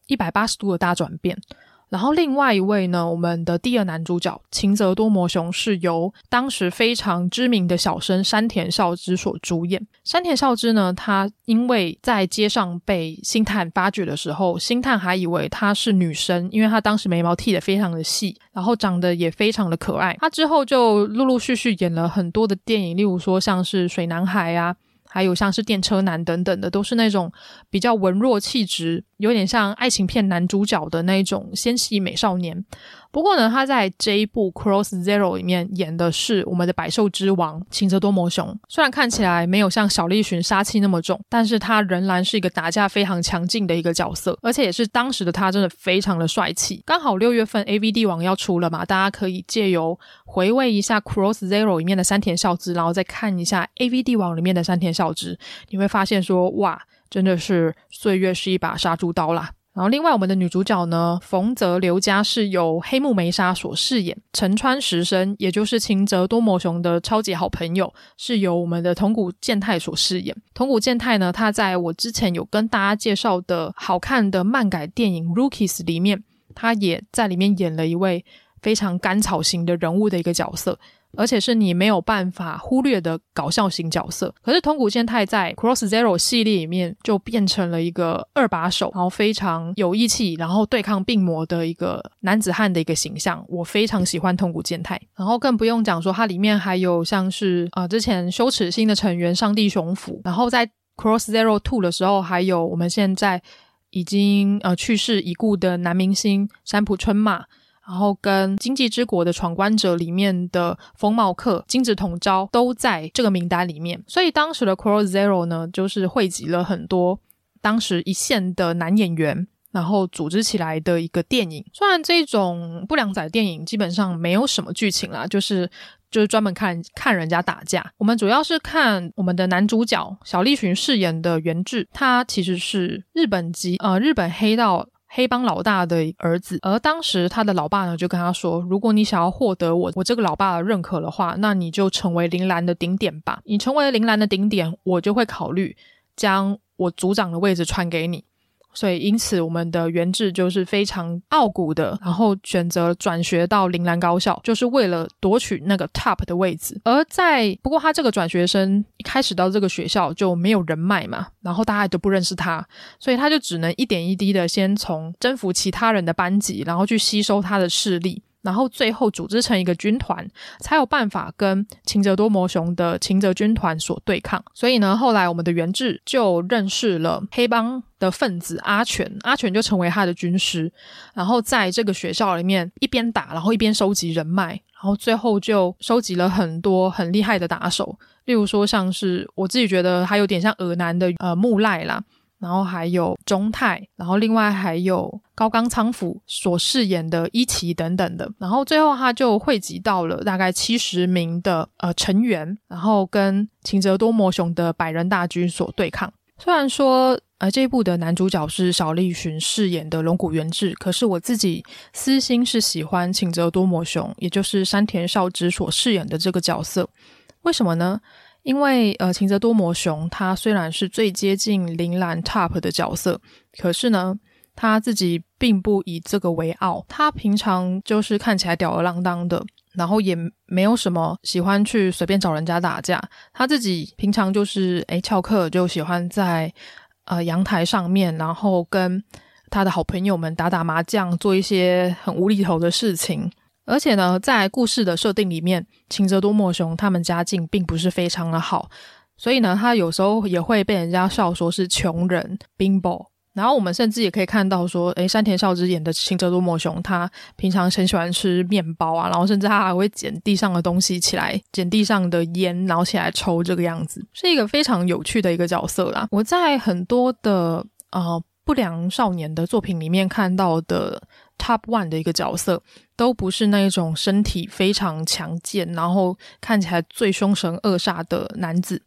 一百八十度的大转变。然后另外一位呢，我们的第二男主角秦泽多摩雄是由当时非常知名的小生山田孝之所主演。山田孝之呢，他因为在街上被星探发掘的时候，星探还以为她是女生，因为她当时眉毛剃得非常的细，然后长得也非常的可爱。她之后就陆陆续续演了很多的电影，例如说像是水男孩啊。还有像是电车男等等的，都是那种比较文弱气质，有点像爱情片男主角的那种纤细美少年。不过呢，他在这一部《Cross Zero》里面演的是我们的百兽之王晴泽多摩雄。虽然看起来没有像小栗旬杀气那么重，但是他仍然是一个打架非常强劲的一个角色，而且也是当时的他真的非常的帅气。刚好六月份 AV 帝王要出了嘛，大家可以借由回味一下《Cross Zero》里面的山田孝之，然后再看一下 AV 帝王里面的山田孝之，你会发现说哇，真的是岁月是一把杀猪刀啦。然后，另外我们的女主角呢，冯泽刘佳是由黑木梅沙所饰演，陈川实生，也就是晴泽多摩雄的超级好朋友，是由我们的桐谷健太所饰演。桐谷健太呢，他在我之前有跟大家介绍的好看的漫改电影《Rookies》里面，他也在里面演了一位非常甘草型的人物的一个角色。而且是你没有办法忽略的搞笑型角色。可是通谷健太在《Cross Zero》系列里面就变成了一个二把手，然后非常有义气，然后对抗病魔的一个男子汉的一个形象。我非常喜欢通谷健太。然后更不用讲说，它里面还有像是啊、呃、之前羞耻心的成员上帝雄辅。然后在《Cross Zero Two》的时候，还有我们现在已经呃去世已故的男明星山浦春马。然后跟《经济之国的闯关者》里面的风茂克、金子统昭都在这个名单里面，所以当时的 Cross Zero 呢，就是汇集了很多当时一线的男演员，然后组织起来的一个电影。虽然这种不良仔电影基本上没有什么剧情啦，就是就是专门看看人家打架。我们主要是看我们的男主角小栗旬饰演的元志，他其实是日本籍呃日本黑道。黑帮老大的儿子，而当时他的老爸呢，就跟他说：“如果你想要获得我我这个老爸的认可的话，那你就成为铃兰的顶点吧。你成为铃兰的顶点，我就会考虑将我组长的位置传给你。”所以，因此我们的元志就是非常傲骨的，然后选择转学到铃兰高校，就是为了夺取那个 top 的位置。而在不过，他这个转学生一开始到这个学校就没有人脉嘛，然后大家都不认识他，所以他就只能一点一滴的先从征服其他人的班级，然后去吸收他的势力。然后最后组织成一个军团，才有办法跟晴泽多摩雄的晴泽军团所对抗。所以呢，后来我们的元志就认识了黑帮的分子阿全，阿全就成为他的军师。然后在这个学校里面一边打，然后一边收集人脉，然后最后就收集了很多很厉害的打手，例如说像是我自己觉得还有点像尔南的呃木赖啦。然后还有中泰，然后另外还有高冈仓辅所饰演的一期等等的，然后最后他就汇集到了大概七十名的呃成员，然后跟晴泽多摩雄的百人大军所对抗。虽然说呃这一部的男主角是小栗旬饰演的龙谷元志，可是我自己私心是喜欢晴泽多摩雄，也就是山田孝之所饰演的这个角色。为什么呢？因为呃，晴泽多摩雄他虽然是最接近铃兰 TOP 的角色，可是呢，他自己并不以这个为傲。他平常就是看起来吊儿郎当的，然后也没有什么喜欢去随便找人家打架。他自己平常就是诶翘课就喜欢在呃阳台上面，然后跟他的好朋友们打打麻将，做一些很无厘头的事情。而且呢，在故事的设定里面，晴泽多磨雄他们家境并不是非常的好，所以呢，他有时候也会被人家笑说是穷人冰雹。然后我们甚至也可以看到说，诶，山田孝之演的晴泽多磨雄，他平常很喜欢吃面包啊，然后甚至他还会捡地上的东西起来，捡地上的烟，然后起来抽，这个样子是一个非常有趣的一个角色啦。我在很多的呃不良少年的作品里面看到的。Top one 的一个角色，都不是那一种身体非常强健，然后看起来最凶神恶煞的男子。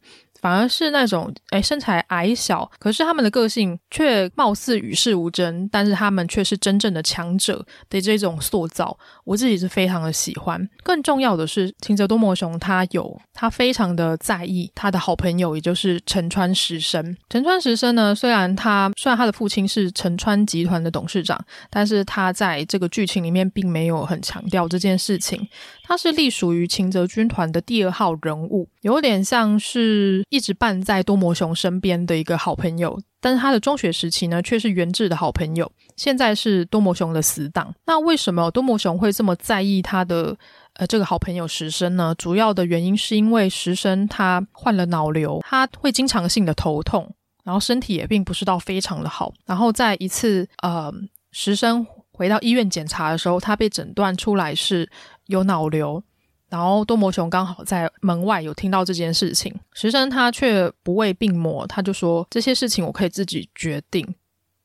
反而是那种诶身材矮小，可是他们的个性却貌似与世无争，但是他们却是真正的强者的这种塑造，我自己是非常的喜欢。更重要的是，晴泽多摩雄他有他非常的在意他的好朋友，也就是陈川实生。陈川实生呢，虽然他虽然他的父亲是陈川集团的董事长，但是他在这个剧情里面并没有很强调这件事情。他是隶属于晴泽军团的第二号人物，有点像是一直伴在多摩雄身边的一个好朋友。但是他的中学时期呢，却是元志的好朋友，现在是多摩雄的死党。那为什么多摩雄会这么在意他的呃这个好朋友石生呢？主要的原因是因为石生他患了脑瘤，他会经常性的头痛，然后身体也并不是到非常的好。然后在一次呃石生。回到医院检查的时候，他被诊断出来是有脑瘤，然后多摩雄刚好在门外有听到这件事情，石生他却不畏病魔，他就说这些事情我可以自己决定，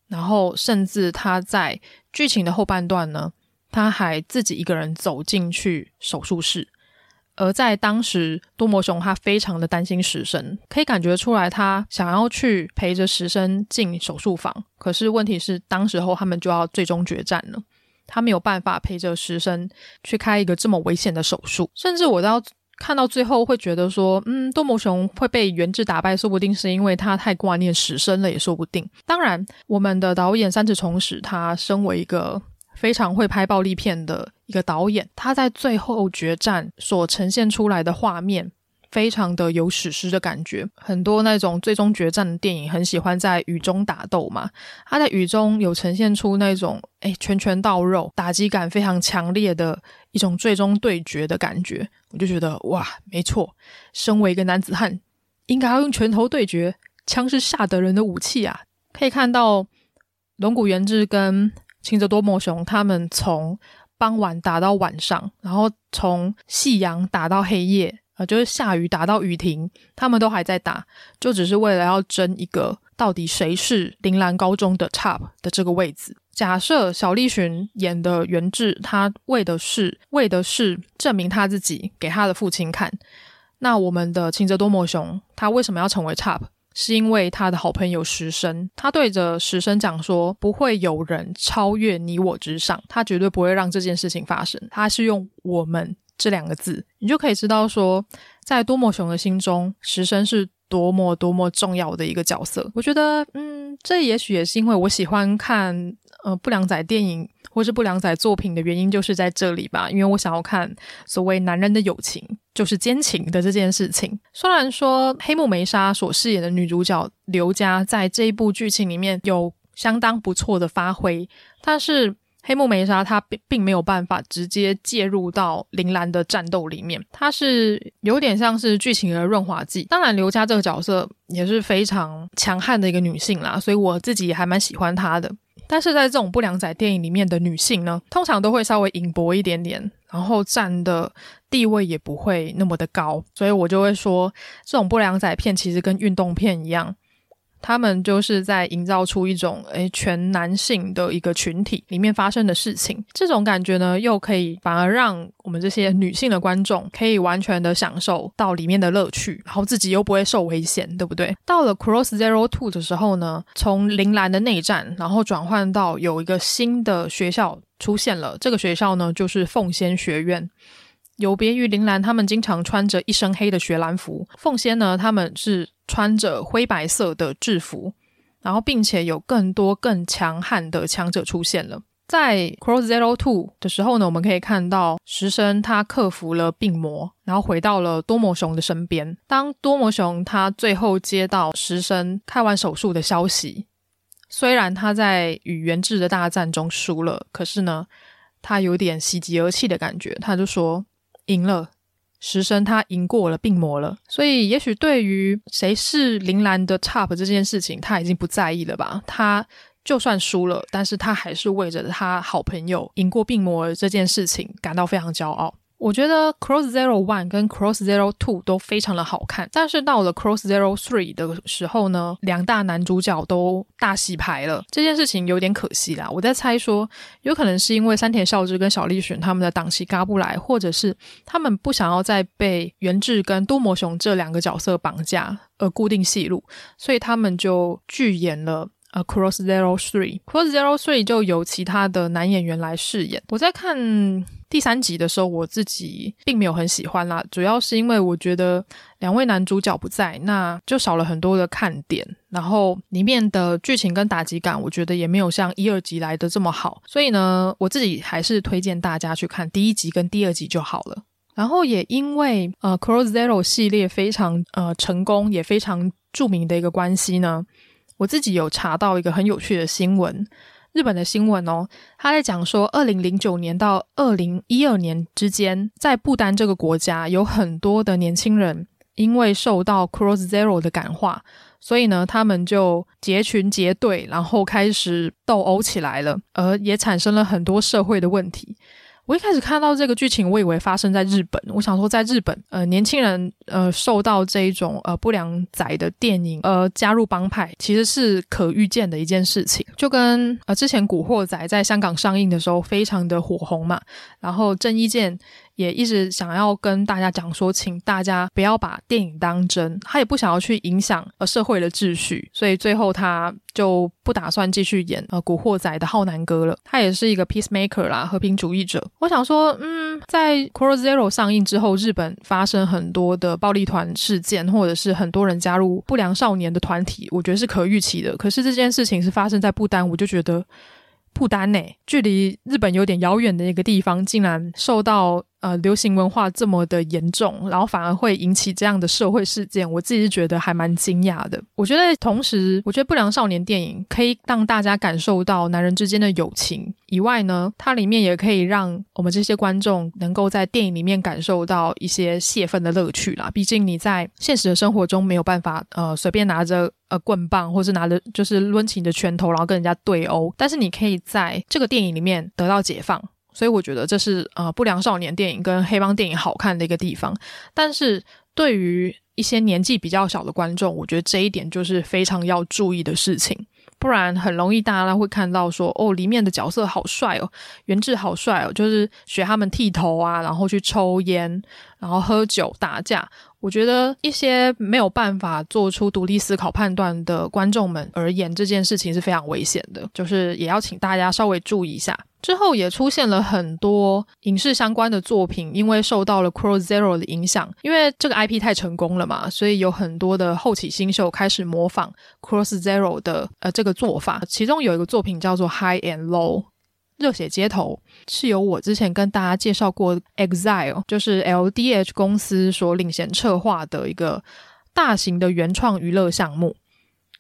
然后甚至他在剧情的后半段呢，他还自己一个人走进去手术室。而在当时，多摩雄他非常的担心石生，可以感觉出来他想要去陪着石生进手术房。可是问题是，当时候他们就要最终决战了，他没有办法陪着石生去开一个这么危险的手术。甚至我到看到最后会觉得说，嗯，多磨雄会被元治打败，说不定是因为他太挂念石生了，也说不定。当然，我们的导演三池崇史，他身为一个。非常会拍暴力片的一个导演，他在最后决战所呈现出来的画面，非常的有史诗的感觉。很多那种最终决战的电影，很喜欢在雨中打斗嘛。他在雨中有呈现出那种，诶，拳拳到肉，打击感非常强烈的一种最终对决的感觉。我就觉得，哇，没错，身为一个男子汉，应该要用拳头对决，枪是吓得人的武器啊。可以看到龙谷元志跟。青泽多磨雄他们从傍晚打到晚上，然后从夕阳打到黑夜，啊，就是下雨打到雨停，他们都还在打，就只是为了要争一个到底谁是铃兰高中的 top 的这个位置。假设小栗旬演的元志，他为的是为的是证明他自己给他的父亲看，那我们的晴泽多摩雄他为什么要成为 top？是因为他的好朋友石生，他对着石生讲说，不会有人超越你我之上，他绝对不会让这件事情发生。他是用我们这两个字，你就可以知道说，在多摩雄的心中，石生是多么多么重要的一个角色。我觉得，嗯，这也许也是因为我喜欢看呃不良仔电影。或是不良仔作品的原因就是在这里吧，因为我想要看所谓男人的友情就是奸情的这件事情。虽然说黑木梅纱所饰演的女主角刘佳在这一部剧情里面有相当不错的发挥，但是黑木梅纱她并并没有办法直接介入到铃兰的战斗里面，她是有点像是剧情的润滑剂。当然，刘佳这个角色也是非常强悍的一个女性啦，所以我自己还蛮喜欢她的。但是在这种不良仔电影里面的女性呢，通常都会稍微隐薄一点点，然后占的地位也不会那么的高，所以我就会说，这种不良仔片其实跟运动片一样。他们就是在营造出一种诶全男性的一个群体里面发生的事情，这种感觉呢，又可以反而让我们这些女性的观众可以完全的享受到里面的乐趣，然后自己又不会受危险，对不对？到了 Cross Zero Two 的时候呢，从铃兰的内战，然后转换到有一个新的学校出现了，这个学校呢就是凤仙学院。有别于铃兰，他们经常穿着一身黑的学兰服，凤仙呢，他们是穿着灰白色的制服，然后并且有更多更强悍的强者出现了。在 Cross Zero Two 的时候呢，我们可以看到石生他克服了病魔，然后回到了多摩雄的身边。当多摩雄他最后接到石生开完手术的消息，虽然他在与源治的大战中输了，可是呢，他有点喜极而泣的感觉，他就说。赢了，石生他赢过了病魔了，所以也许对于谁是铃兰的 top 这件事情，他已经不在意了吧？他就算输了，但是他还是为着他好朋友赢过病魔这件事情感到非常骄傲。我觉得 Cross Zero One 跟 Cross Zero Two 都非常的好看，但是到了 Cross Zero Three 的时候呢，两大男主角都大洗牌了，这件事情有点可惜啦。我在猜说，有可能是因为山田孝之跟小栗旬他们的档期嘎不来，或者是他们不想要再被源志跟多摩雄这两个角色绑架而固定戏路，所以他们就拒演了。呃，Cross Zero Three，Cross Zero Three 就由其他的男演员来饰演。我在看第三集的时候，我自己并没有很喜欢啦，主要是因为我觉得两位男主角不在，那就少了很多的看点。然后里面的剧情跟打击感，我觉得也没有像一二集来的这么好。所以呢，我自己还是推荐大家去看第一集跟第二集就好了。然后也因为呃，Cross Zero 系列非常呃成功，也非常著名的一个关系呢。我自己有查到一个很有趣的新闻，日本的新闻哦，他在讲说，二零零九年到二零一二年之间，在不丹这个国家，有很多的年轻人因为受到 Cross Zero 的感化，所以呢，他们就结群结队，然后开始斗殴起来了，而也产生了很多社会的问题。我一开始看到这个剧情，我以为发生在日本。我想说，在日本，呃，年轻人呃受到这一种呃不良仔的电影，呃加入帮派，其实是可预见的一件事情。就跟呃之前《古惑仔》在香港上映的时候，非常的火红嘛，然后郑伊健。也一直想要跟大家讲说，请大家不要把电影当真，他也不想要去影响呃社会的秩序，所以最后他就不打算继续演呃古惑仔的浩南哥了。他也是一个 peacemaker 啦，和平主义者。我想说，嗯，在 c r o s Zero 上映之后，日本发生很多的暴力团事件，或者是很多人加入不良少年的团体，我觉得是可预期的。可是这件事情是发生在不丹，我就觉得不丹呢，距离日本有点遥远的一个地方，竟然受到。呃，流行文化这么的严重，然后反而会引起这样的社会事件，我自己是觉得还蛮惊讶的。我觉得同时，我觉得不良少年电影可以让大家感受到男人之间的友情以外呢，它里面也可以让我们这些观众能够在电影里面感受到一些泄愤的乐趣啦。毕竟你在现实的生活中没有办法呃随便拿着呃棍棒，或是拿着就是抡起你的拳头，然后跟人家对殴，但是你可以在这个电影里面得到解放。所以我觉得这是呃不良少年电影跟黑帮电影好看的一个地方，但是对于一些年纪比较小的观众，我觉得这一点就是非常要注意的事情。不然很容易大家会看到说，哦，里面的角色好帅哦，元志好帅哦，就是学他们剃头啊，然后去抽烟，然后喝酒打架。我觉得一些没有办法做出独立思考判断的观众们而言，这件事情是非常危险的。就是也要请大家稍微注意一下。之后也出现了很多影视相关的作品，因为受到了 Cross Zero 的影响，因为这个 IP 太成功了嘛，所以有很多的后起新秀开始模仿 Cross Zero 的呃这个做法。其中有一个作品叫做 High and Low。热血街头是由我之前跟大家介绍过，EXILE 就是 LDH 公司所领衔策划的一个大型的原创娱乐项目，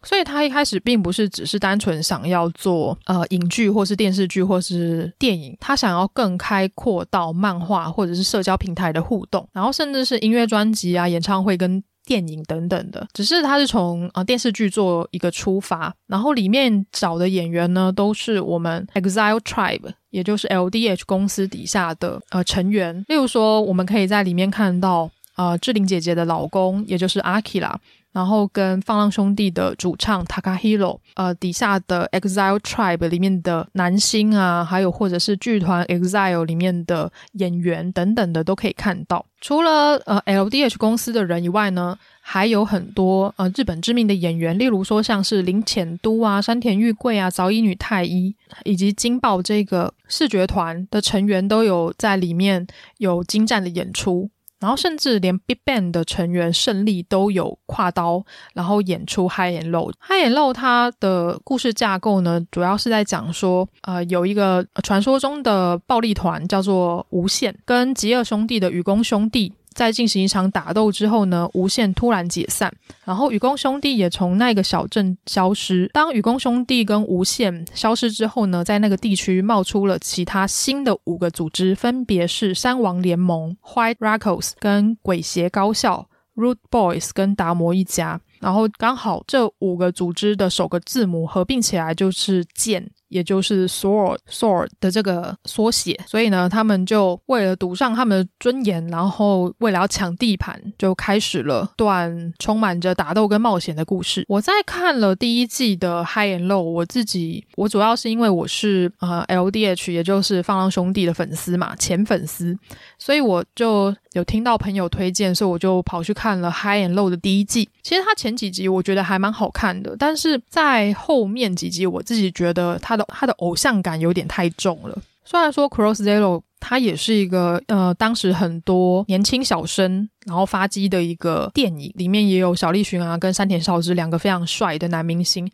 所以他一开始并不是只是单纯想要做呃影剧或是电视剧或是电影，他想要更开阔到漫画或者是社交平台的互动，然后甚至是音乐专辑啊、演唱会跟。电影等等的，只是他是从呃电视剧做一个出发，然后里面找的演员呢，都是我们 EXILE Tribe，也就是 LDH 公司底下的呃成员。例如说，我们可以在里面看到呃志玲姐姐的老公，也就是 Akira。然后跟放浪兄弟的主唱 Takahiro，呃，底下的 EXILE Tribe 里面的男星啊，还有或者是剧团 EXILE 里面的演员等等的都可以看到。除了呃 LDH 公司的人以外呢，还有很多呃日本知名的演员，例如说像是林浅都啊、山田裕贵啊、早乙女太一，以及金爆这个视觉团的成员都有在里面有精湛的演出。然后甚至连 Big Bang 的成员胜利都有跨刀，然后演出 High and Low。High and Low 它的故事架构呢，主要是在讲说，呃，有一个传说中的暴力团叫做无限，跟极恶兄弟的愚公兄弟。在进行一场打斗之后呢，无限突然解散，然后雨宫兄弟也从那个小镇消失。当雨宫兄弟跟无限消失之后呢，在那个地区冒出了其他新的五个组织，分别是山王联盟、White Raccoons 跟鬼邪高校、Rude Boys 跟达摩一家。然后刚好这五个组织的首个字母合并起来就是剑。也就是 sword sword 的这个缩写，所以呢，他们就为了赌上他们的尊严，然后为了要抢地盘，就开始了段充满着打斗跟冒险的故事。我在看了第一季的 High and Low，我自己我主要是因为我是呃 LDH，也就是放浪兄弟的粉丝嘛，前粉丝，所以我就有听到朋友推荐，所以我就跑去看了 High and Low 的第一季。其实它前几集我觉得还蛮好看的，但是在后面几集，我自己觉得它的它的偶像感有点太重了。虽然说 Cross Zero 它也是一个呃，当时很多年轻小生然后发迹的一个电影，里面也有小栗旬啊跟山田孝之两个非常帅的男明星。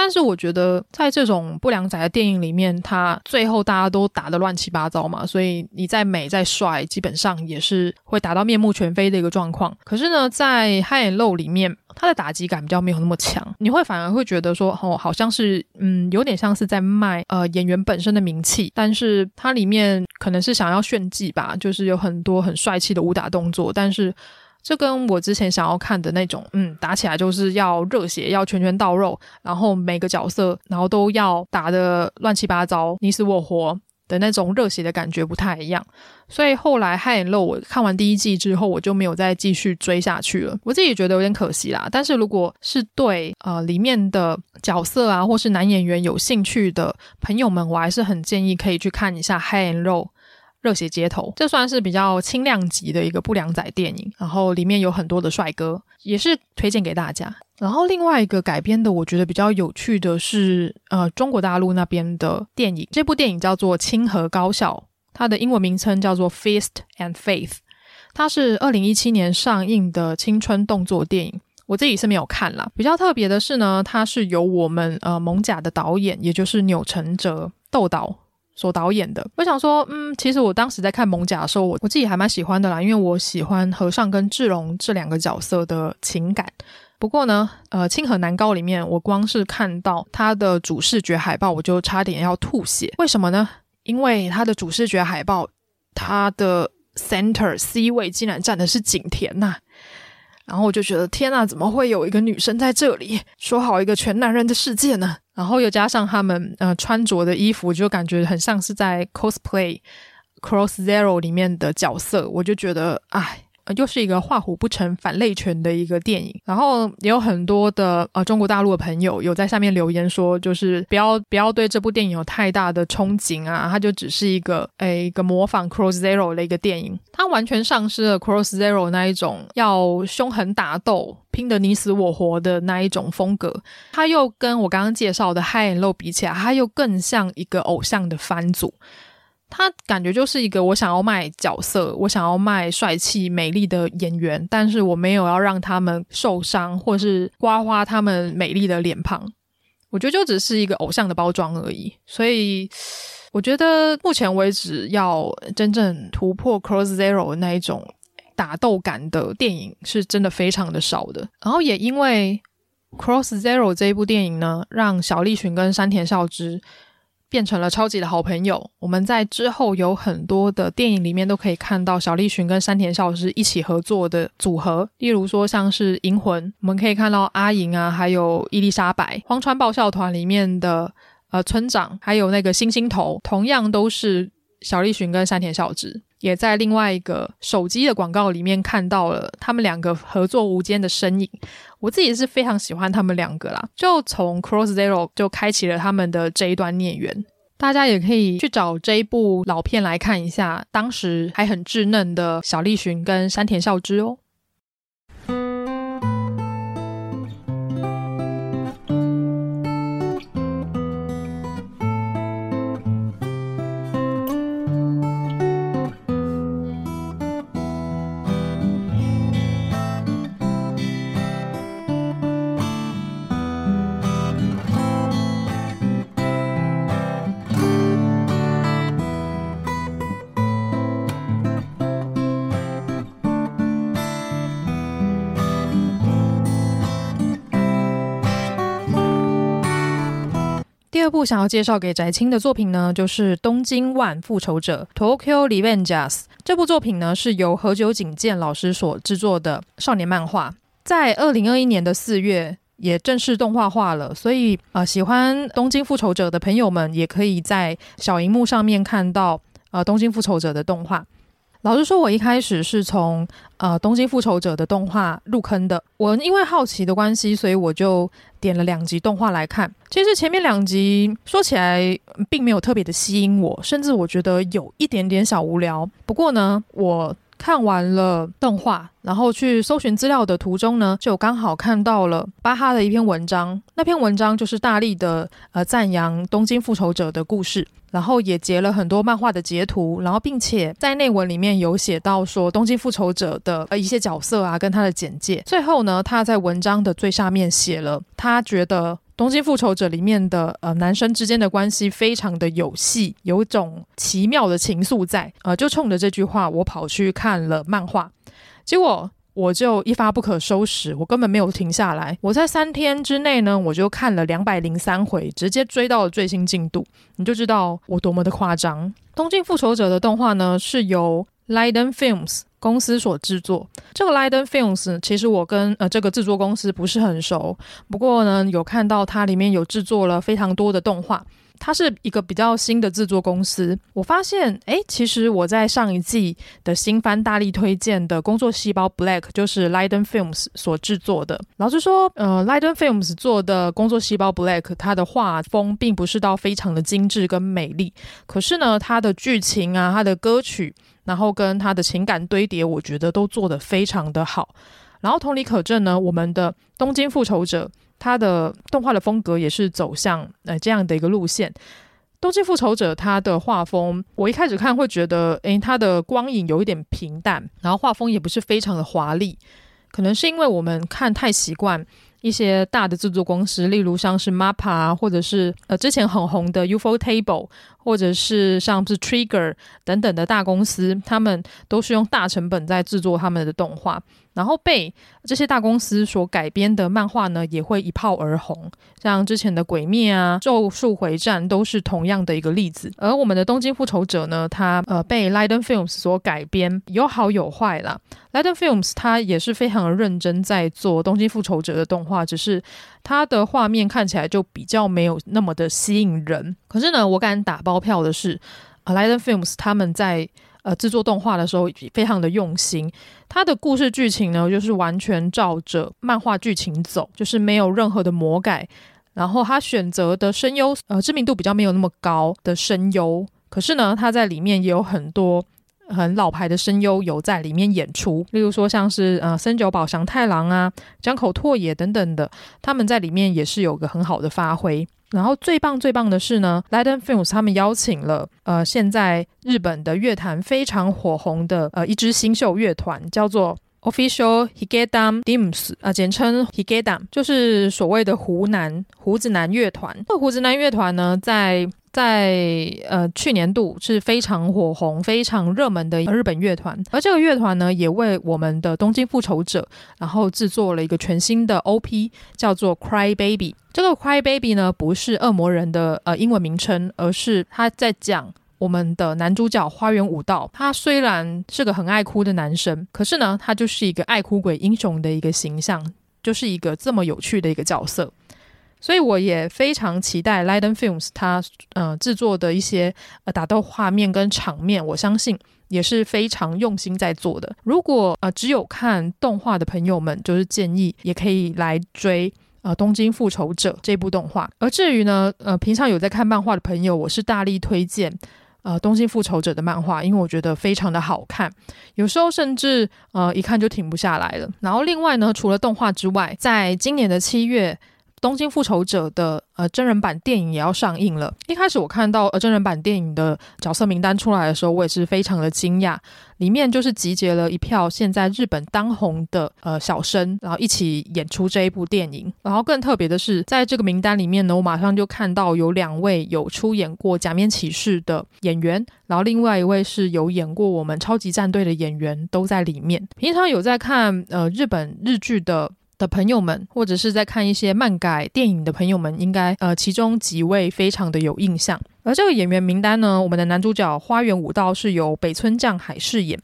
但是我觉得在这种不良仔的电影里面，他最后大家都打得乱七八糟嘛，所以你再美再帅，基本上也是会打到面目全非的一个状况。可是呢，在 High and Low 里面，它的打击感比较没有那么强，你会反而会觉得说，哦，好像是嗯，有点像是在卖呃演员本身的名气，但是它里面可能是想要炫技吧，就是有很多很帅气的武打动作，但是。这跟我之前想要看的那种，嗯，打起来就是要热血，要拳拳到肉，然后每个角色，然后都要打得乱七八糟，你死我活的那种热血的感觉不太一样。所以后来《High and Low》我看完第一季之后，我就没有再继续追下去了。我自己觉得有点可惜啦。但是如果是对呃里面的角色啊，或是男演员有兴趣的朋友们，我还是很建议可以去看一下《High and Low》。热血街头，这算是比较轻量级的一个不良仔电影，然后里面有很多的帅哥，也是推荐给大家。然后另外一个改编的，我觉得比较有趣的是，呃，中国大陆那边的电影。这部电影叫做《清河高校》，它的英文名称叫做《Fist and Faith》，它是二零一七年上映的青春动作电影。我自己是没有看啦。比较特别的是呢，它是由我们呃蒙甲的导演，也就是钮承泽豆导。所导演的，我想说，嗯，其实我当时在看《艋舺》的时候，我我自己还蛮喜欢的啦，因为我喜欢和尚跟志龙这两个角色的情感。不过呢，呃，《清河南高》里面，我光是看到它的主视觉海报，我就差点要吐血。为什么呢？因为它的主视觉海报，它的 center C 位竟然站的是景甜呐、然后我就觉得天呐，怎么会有一个女生在这里？说好一个全男人的世界呢？然后又加上他们呃穿着的衣服，就感觉很像是在 cosplay Cross Zero 里面的角色。我就觉得，哎，又是一个画虎不成反类犬的一个电影。然后也有很多的呃中国大陆的朋友有在下面留言说，就是不要不要对这部电影有太大的憧憬啊，它就只是一个诶一个模仿 Cross Zero 的一个电影，它完全丧失了 Cross Zero 那一种要凶狠打斗、拼得你死我活的那一种风格。它又跟我刚刚介绍的 High and Low 比起来，它又更像一个偶像的番组。他感觉就是一个我想要卖角色，我想要卖帅气美丽的演员，但是我没有要让他们受伤，或是刮花他们美丽的脸庞。我觉得就只是一个偶像的包装而已。所以我觉得目前为止要真正突破 Cross Zero 那一种打斗感的电影，是真的非常的少的。然后也因为 Cross Zero 这一部电影呢，让小栗旬跟山田孝之。变成了超级的好朋友。我们在之后有很多的电影里面都可以看到小栗旬跟山田孝之一起合作的组合，例如说像是《银魂》，我们可以看到阿银啊，还有伊丽莎白，《荒川爆笑团》里面的呃村长，还有那个星星头，同样都是小栗旬跟山田孝之。也在另外一个手机的广告里面看到了他们两个合作无间的身影。我自己是非常喜欢他们两个啦，就从 Cross Zero 就开启了他们的这一段孽缘。大家也可以去找这一部老片来看一下，当时还很稚嫩的小栗旬跟山田孝之哦。部想要介绍给翟青的作品呢，就是《东京万复仇者》（Tokyo Revengers）。这部作品呢，是由何久景健老师所制作的少年漫画，在二零二一年的四月也正式动画化了。所以，呃，喜欢《东京复仇者》的朋友们，也可以在小荧幕上面看到呃《东京复仇者》的动画。老实说，我一开始是从呃《东京复仇者》的动画入坑的。我因为好奇的关系，所以我就点了两集动画来看。其实前面两集说起来并没有特别的吸引我，甚至我觉得有一点点小无聊。不过呢，我看完了动画，然后去搜寻资料的途中呢，就刚好看到了巴哈的一篇文章。那篇文章就是大力的呃赞扬《东京复仇者》的故事。然后也截了很多漫画的截图，然后并且在内文里面有写到说《东京复仇者》的呃一些角色啊，跟他的简介。最后呢，他在文章的最下面写了，他觉得《东京复仇者》里面的呃男生之间的关系非常的有戏，有种奇妙的情愫在。呃，就冲着这句话，我跑去看了漫画，结果。我就一发不可收拾，我根本没有停下来。我在三天之内呢，我就看了两百零三回，直接追到了最新进度。你就知道我多么的夸张。《东京复仇者》的动画呢，是由 Liden Films 公司所制作。这个 Liden Films 其实我跟呃这个制作公司不是很熟，不过呢，有看到它里面有制作了非常多的动画。它是一个比较新的制作公司。我发现，哎，其实我在上一季的新番大力推荐的《工作细胞 Black》就是 Liden Films 所制作的。老实说，呃，Liden Films 做的《工作细胞 Black》，它的画风并不是到非常的精致跟美丽，可是呢，它的剧情啊，它的歌曲，然后跟他的情感堆叠，我觉得都做得非常的好。然后同理可证呢，我们的《东京复仇者》。它的动画的风格也是走向呃这样的一个路线。东京复仇者它的画风，我一开始看会觉得，诶，它的光影有一点平淡，然后画风也不是非常的华丽，可能是因为我们看太习惯一些大的制作公司，例如像是 MAPPA 或者是呃之前很红的 ufotable，或者是像是 Trigger 等等的大公司，他们都是用大成本在制作他们的动画。然后被这些大公司所改编的漫画呢，也会一炮而红。像之前的《鬼灭》啊，《咒术回战》都是同样的一个例子。而我们的《东京复仇者》呢，它呃被 Liden Films 所改编，有好有坏啦。Liden Films 它也是非常认真在做《东京复仇者》的动画，只是它的画面看起来就比较没有那么的吸引人。可是呢，我敢打包票的是，，Liden Films 他们在。呃制作动画的时候非常的用心。他的故事剧情呢，就是完全照着漫画剧情走，就是没有任何的魔改。然后他选择的声优，呃，知名度比较没有那么高的声优，可是呢，他在里面也有很多很老牌的声优有在里面演出，例如说像是呃森久保祥太郎啊、江口拓也等等的，他们在里面也是有个很好的发挥。然后最棒最棒的是呢，Liden Films 他们邀请了呃现在日本的乐坛非常火红的呃一支新秀乐团，叫做。Official Higedam Dims 啊，简称 Higedam，就是所谓的湖南胡子男乐团。这胡子男乐团呢，在在呃去年度是非常火红、非常热门的日本乐团。而这个乐团呢，也为我们的《东京复仇者》然后制作了一个全新的 OP，叫做《Cry Baby》。这个《Cry Baby》呢，不是恶魔人的呃英文名称，而是他在讲。我们的男主角花园武道，他虽然是个很爱哭的男生，可是呢，他就是一个爱哭鬼英雄的一个形象，就是一个这么有趣的一个角色。所以我也非常期待 Liden Films 他呃制作的一些呃打斗画面跟场面，我相信也是非常用心在做的。如果呃只有看动画的朋友们，就是建议也可以来追。呃，东京复仇者这部动画。而至于呢，呃，平常有在看漫画的朋友，我是大力推荐。呃，东京复仇者的漫画，因为我觉得非常的好看，有时候甚至呃一看就停不下来了。然后另外呢，除了动画之外，在今年的七月。东京复仇者的呃真人版电影也要上映了。一开始我看到呃真人版电影的角色名单出来的时候，我也是非常的惊讶。里面就是集结了一票现在日本当红的呃小生，然后一起演出这一部电影。然后更特别的是，在这个名单里面呢，我马上就看到有两位有出演过《假面骑士》的演员，然后另外一位是有演过我们《超级战队》的演员都在里面。平常有在看呃日本日剧的。的朋友们，或者是在看一些漫改电影的朋友们，应该呃其中几位非常的有印象。而这个演员名单呢，我们的男主角花园武道是由北村匠海饰演，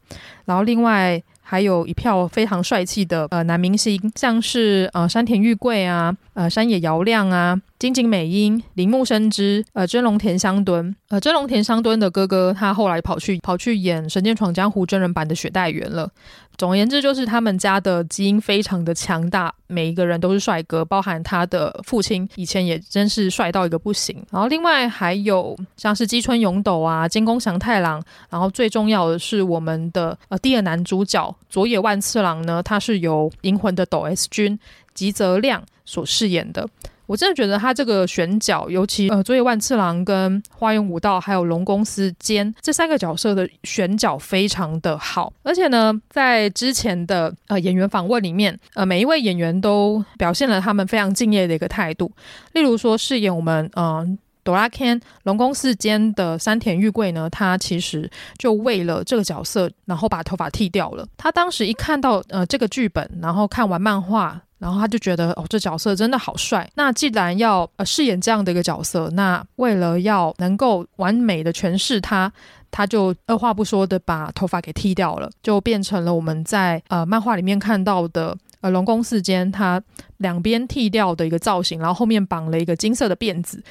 然后另外还有一票非常帅气的呃男明星，像是呃山田裕贵啊，呃山野遥亮啊，金井美樱、铃木伸之，呃真龙田香敦，呃真龙田香敦的哥哥，他后来跑去跑去演《神剑闯江湖》真人版的雪代缘了。总而言之，就是他们家的基因非常的强大，每一个人都是帅哥，包含他的父亲以前也真是帅到一个不行。然后另外还有像是矶村勇斗啊、菅宫祥太郎，然后最重要的是我们的呃第二男主角佐野万次郎呢，他是由银魂的斗 S 君吉泽亮所饰演的。我真的觉得他这个选角，尤其呃，佐野万次郎跟花园武道还有龙宫寺间这三个角色的选角非常的好，而且呢，在之前的呃演员访问里面，呃，每一位演员都表现了他们非常敬业的一个态度。例如说，饰演我们呃哆啦 A 梦龙宫寺间的山田裕贵呢，他其实就为了这个角色，然后把头发剃掉了。他当时一看到呃这个剧本，然后看完漫画。然后他就觉得哦，这角色真的好帅。那既然要呃饰演这样的一个角色，那为了要能够完美的诠释他，他就二话不说的把头发给剃掉了，就变成了我们在呃漫画里面看到的呃龙宫四间他两边剃掉的一个造型，然后后面绑了一个金色的辫子，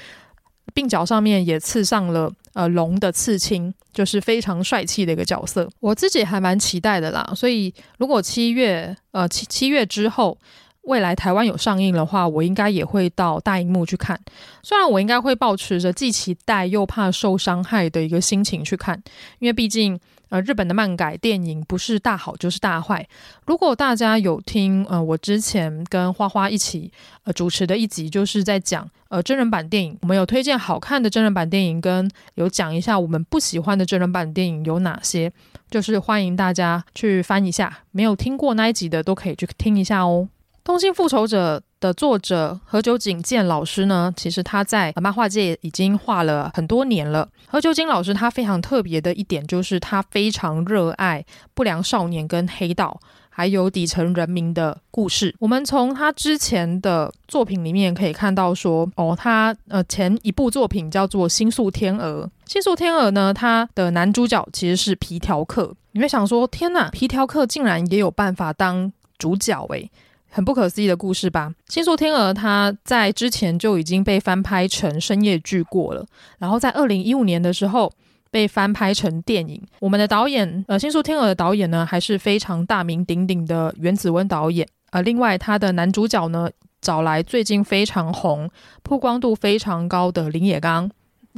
鬓角上面也刺上了呃龙的刺青，就是非常帅气的一个角色。我自己还蛮期待的啦，所以如果七月呃七七月之后。未来台湾有上映的话，我应该也会到大荧幕去看。虽然我应该会抱持着既期待又怕受伤害的一个心情去看，因为毕竟呃日本的漫改电影不是大好就是大坏。如果大家有听呃我之前跟花花一起呃主持的一集，就是在讲呃真人版电影，我们有推荐好看的真人版电影，跟有讲一下我们不喜欢的真人版电影有哪些，就是欢迎大家去翻一下，没有听过那一集的都可以去听一下哦。《东京复仇者》的作者何九井健老师呢，其实他在漫画界已经画了很多年了。何九井老师他非常特别的一点，就是他非常热爱不良少年跟黑道，还有底层人民的故事。我们从他之前的作品里面可以看到说，哦，他呃前一部作品叫做《星宿天鹅》，《星宿天鹅》呢，他的男主角其实是皮条客。你会想说，天哪，皮条客竟然也有办法当主角诶。很不可思议的故事吧？《星宿天鹅》它在之前就已经被翻拍成深夜剧过了，然后在二零一五年的时候被翻拍成电影。我们的导演，呃，《新宿天鹅》的导演呢，还是非常大名鼎鼎的原子温导演。呃，另外他的男主角呢，找来最近非常红、曝光度非常高的林野刚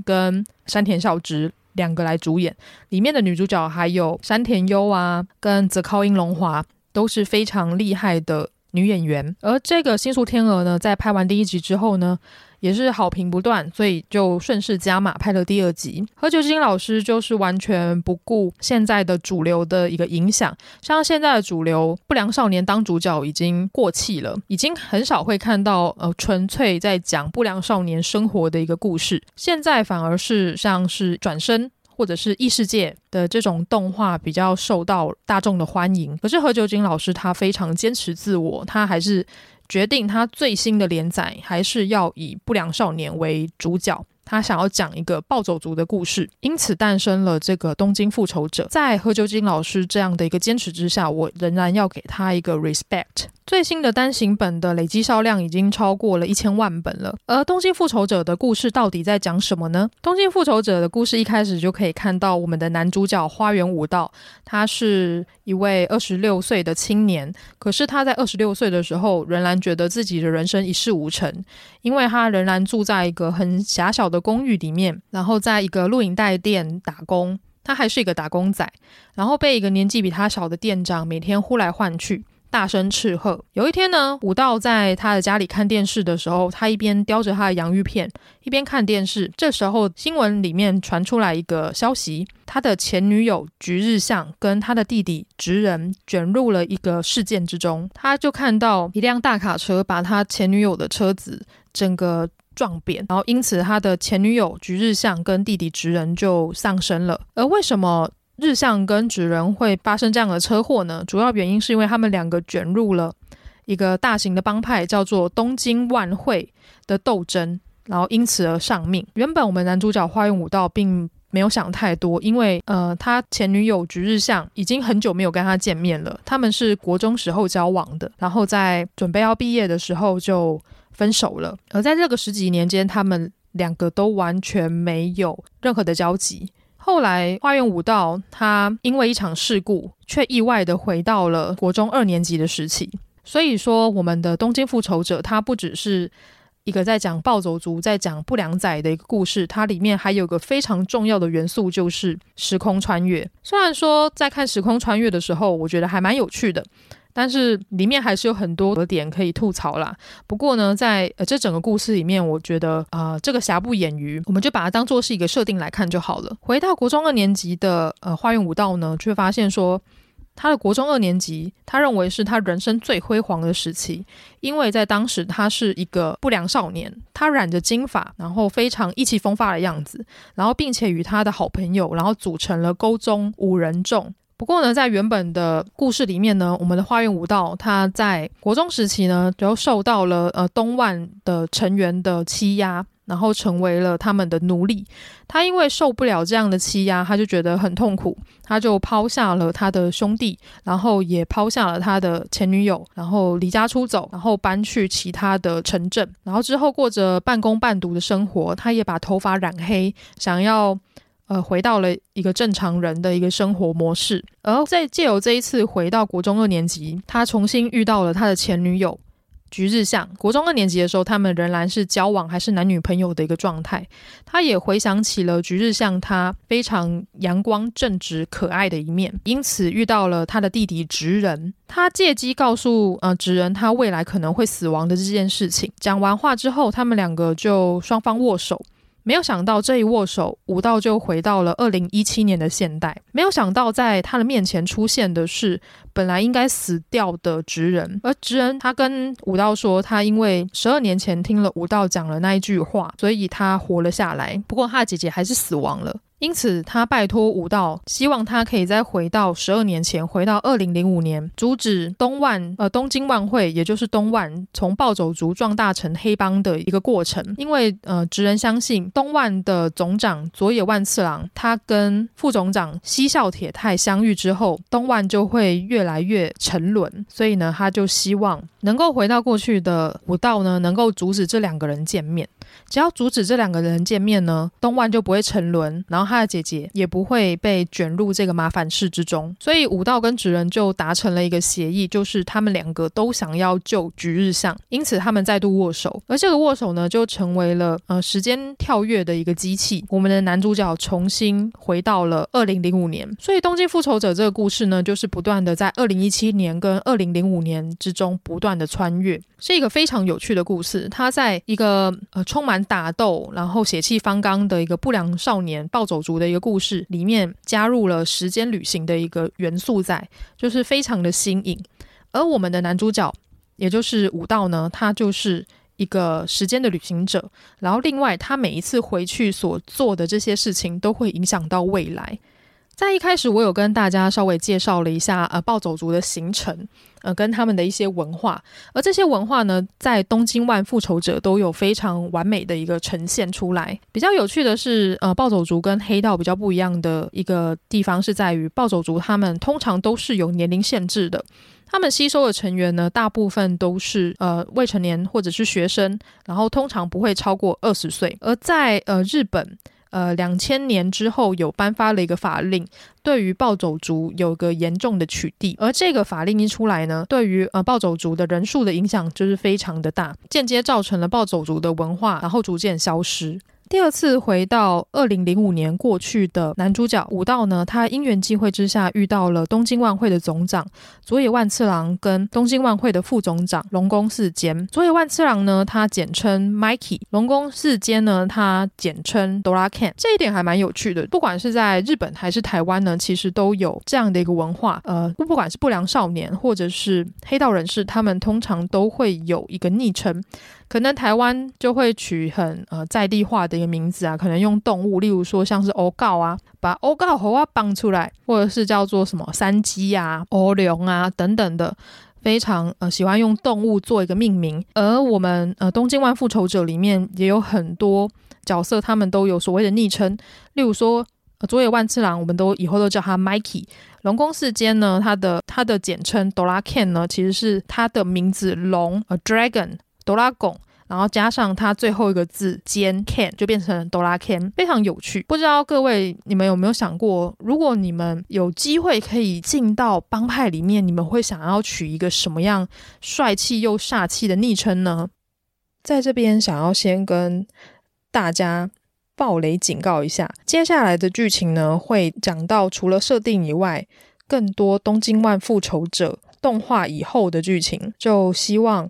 跟山田孝之两个来主演。里面的女主角还有山田优啊，跟泽尻英龙华，都是非常厉害的女演员。而这个《新宿天鹅》呢，在拍完第一集之后呢，也是好评不断，所以就顺势加码拍了第二集。河久晶老师就是完全不顾现在的主流的一个影响，像现在的主流不良少年当主角已经过气了，已经很少会看到呃纯粹在讲不良少年生活的一个故事。现在反而是像是转身或者是异世界的这种动画比较受到大众的欢迎。可是何九金老师他非常坚持自我，他还是。决定他最新的连载还是要以不良少年为主角，他想要讲一个暴走族的故事，因此诞生了这个《东京复仇者》。在河久晶老师这样的一个坚持之下，我仍然要给他一个 respect。最新的单行本的累积销量已经超过了一千万本了。而《东京复仇者》的故事到底在讲什么呢？《东京复仇者》的故事一开始就可以看到我们的男主角花园武道，他是一位二十六岁的青年。可是他在二十六岁的时候，仍然觉得自己的人生一事无成，因为他仍然住在一个很狭小的公寓里面，然后在一个录影带店打工。他还是一个打工仔，然后被一个年纪比他小的店长每天呼来唤去。大声斥喝。有一天呢，武道在他的家里看电视的时候，他一边叼着他的洋芋片，一边看电视。这时候，新闻里面传出来一个消息：他的前女友菊日向跟他的弟弟直人卷入了一个事件之中。他就看到一辆大卡车把他前女友的车子整个撞扁，然后因此他的前女友菊日向跟弟弟直人就丧生了。而为什么？日向跟直人会发生这样的车祸呢？主要原因是因为他们两个卷入了一个大型的帮派，叫做东京万会的斗争，然后因此而丧命。原本我们男主角花园武道并没有想太多，因为呃，他前女友菊日向已经很久没有跟他见面了，他们是国中时候交往的，然后在准备要毕业的时候就分手了。而在这个十几年间，他们两个都完全没有任何的交集。后来，花园武道他因为一场事故，却意外地回到了国中二年级的时期。所以说，我们的东京复仇者，它不只是一个在讲暴走族、在讲不良仔的一个故事，它里面还有个非常重要的元素，就是时空穿越。虽然说在看时空穿越的时候，我觉得还蛮有趣的。但是里面还是有很多的点可以吐槽啦。不过呢，在呃这整个故事里面，我觉得啊、这个瑕不掩瑜，我们就把它当做是一个设定来看就好了。回到国中二年级的呃花园武道呢，却发现说他的国中二年级，他认为是他人生最辉煌的时期，因为在当时他是一个不良少年，他染着金发，然后非常意气风发的样子，然后并且与他的好朋友，然后组成了沟中五人众。不过呢，在原本的故事里面呢，我们的花园武道他在国中时期呢，就受到了呃东万的成员的欺压，然后成为了他们的奴隶。他因为受不了这样的欺压，他就觉得很痛苦，他就抛下了他的兄弟，然后也抛下了他的前女友，然后离家出走，然后搬去其他的城镇，然后之后过着半工半读的生活。他也把头发染黑，想要。呃，回到了一个正常人的一个生活模式，而在借由这一次回到国中二年级，他重新遇到了他的前女友橘日向。国中二年级的时候，他们仍然是交往还是男女朋友的一个状态。他也回想起了橘日向他非常阳光正直可爱的一面，因此遇到了他的弟弟直人。他借机告诉呃直人他未来可能会死亡的这件事情。讲完话之后，他们两个就双方握手。没有想到这一握手，武道就回到了二零一七年的现代。没有想到在他的面前出现的是本来应该死掉的直人，而直人他跟武道说，他因为十二年前听了武道讲了那一句话，所以他活了下来。不过他的姐姐还是死亡了。因此，他拜托武道，希望他可以再回到十二年前，回到二零零五年，阻止东万呃东京万会，也就是东万从暴走族壮大成黑帮的一个过程。因为呃，职人相信东万的总长佐野万次郎，他跟副总长西孝铁太相遇之后，东万就会越来越沉沦。所以呢，他就希望能够回到过去的武道呢，能够阻止这两个人见面。只要阻止这两个人见面呢，东万就不会沉沦，然后他的姐姐也不会被卷入这个麻烦事之中。所以武道跟纸人就达成了一个协议，就是他们两个都想要救菊日向，因此他们再度握手。而这个握手呢，就成为了呃时间跳跃的一个机器。我们的男主角重新回到了二零零五年。所以《东京复仇者》这个故事呢，就是不断的在二零一七年跟二零零五年之中不断的穿越，是一个非常有趣的故事。它在一个呃充满打斗，然后血气方刚的一个不良少年暴走族的一个故事里面，加入了时间旅行的一个元素在，就是非常的新颖。而我们的男主角，也就是武道呢，他就是一个时间的旅行者。然后另外，他每一次回去所做的这些事情，都会影响到未来。在一开始，我有跟大家稍微介绍了一下呃暴走族的形成，呃跟他们的一些文化，而这些文化呢，在东京万复仇者都有非常完美的一个呈现出来。比较有趣的是，呃暴走族跟黑道比较不一样的一个地方是在于，暴走族他们通常都是有年龄限制的，他们吸收的成员呢，大部分都是呃未成年或者是学生，然后通常不会超过二十岁，而在呃日本。呃，两千年之后有颁发了一个法令，对于暴走族有个严重的取缔，而这个法令一出来呢，对于呃暴走族的人数的影响就是非常的大，间接造成了暴走族的文化，然后逐渐消失。第二次回到二零零五年过去的男主角武道呢，他因缘际会之下遇到了东京万会的总长佐野万次郎跟东京万会的副总长龙宫寺坚。佐野万次郎呢，他简称 Mikey；龙宫寺坚呢，他简称 Dora Ken。这一点还蛮有趣的。不管是在日本还是台湾呢，其实都有这样的一个文化。呃，不管是不良少年或者是黑道人士，他们通常都会有一个昵称。可能台湾就会取很呃在地化的一个名字啊，可能用动物，例如说像是欧告啊，把欧告猴啊绑出来，或者是叫做什么山鸡啊、欧龙啊等等的，非常呃喜欢用动物做一个命名。而我们呃东京万复仇者里面也有很多角色，他们都有所谓的昵称，例如说呃佐野万次郎，我们都以后都叫他 Mikey。龙宫寺坚呢，他的他的简称 Dora Ken 呢，其实是他的名字龙呃 Dragon。哆啦贡，然后加上它最后一个字坚 Ken，就变成哆啦 Ken，非常有趣。不知道各位你们有没有想过，如果你们有机会可以进到帮派里面，你们会想要取一个什么样帅气又煞气的昵称呢？在这边想要先跟大家爆雷警告一下，接下来的剧情呢，会讲到除了设定以外，更多东京万复仇者动画以后的剧情，就希望。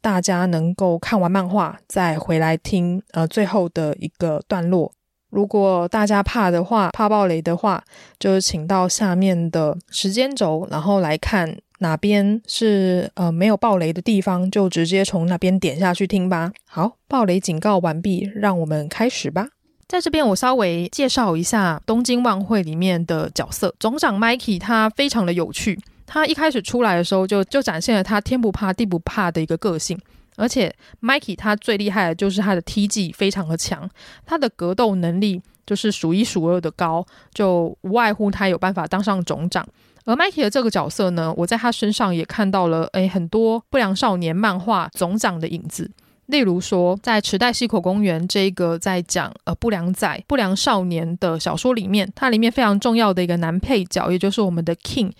大家能够看完漫画再回来听，呃，最后的一个段落。如果大家怕的话，怕爆雷的话，就请到下面的时间轴，然后来看哪边是呃没有爆雷的地方，就直接从那边点下去听吧。好，爆雷警告完毕，让我们开始吧。在这边，我稍微介绍一下东京万绘里面的角色，总长 Mikey，他非常的有趣。他一开始出来的时候就，就展现了他天不怕地不怕的一个个性，而且 Mikey 他最厉害的就是他的踢技非常的强，他的格斗能力就是数一数二的高，就无外乎他有办法当上总长。而 Mikey 的这个角色呢，我在他身上也看到了诶很多不良少年漫画总长的影子，例如说在池袋西口公园这个在讲呃不良仔不良少年的小说里面，它里面非常重要的一个男配角，也就是我们的 King。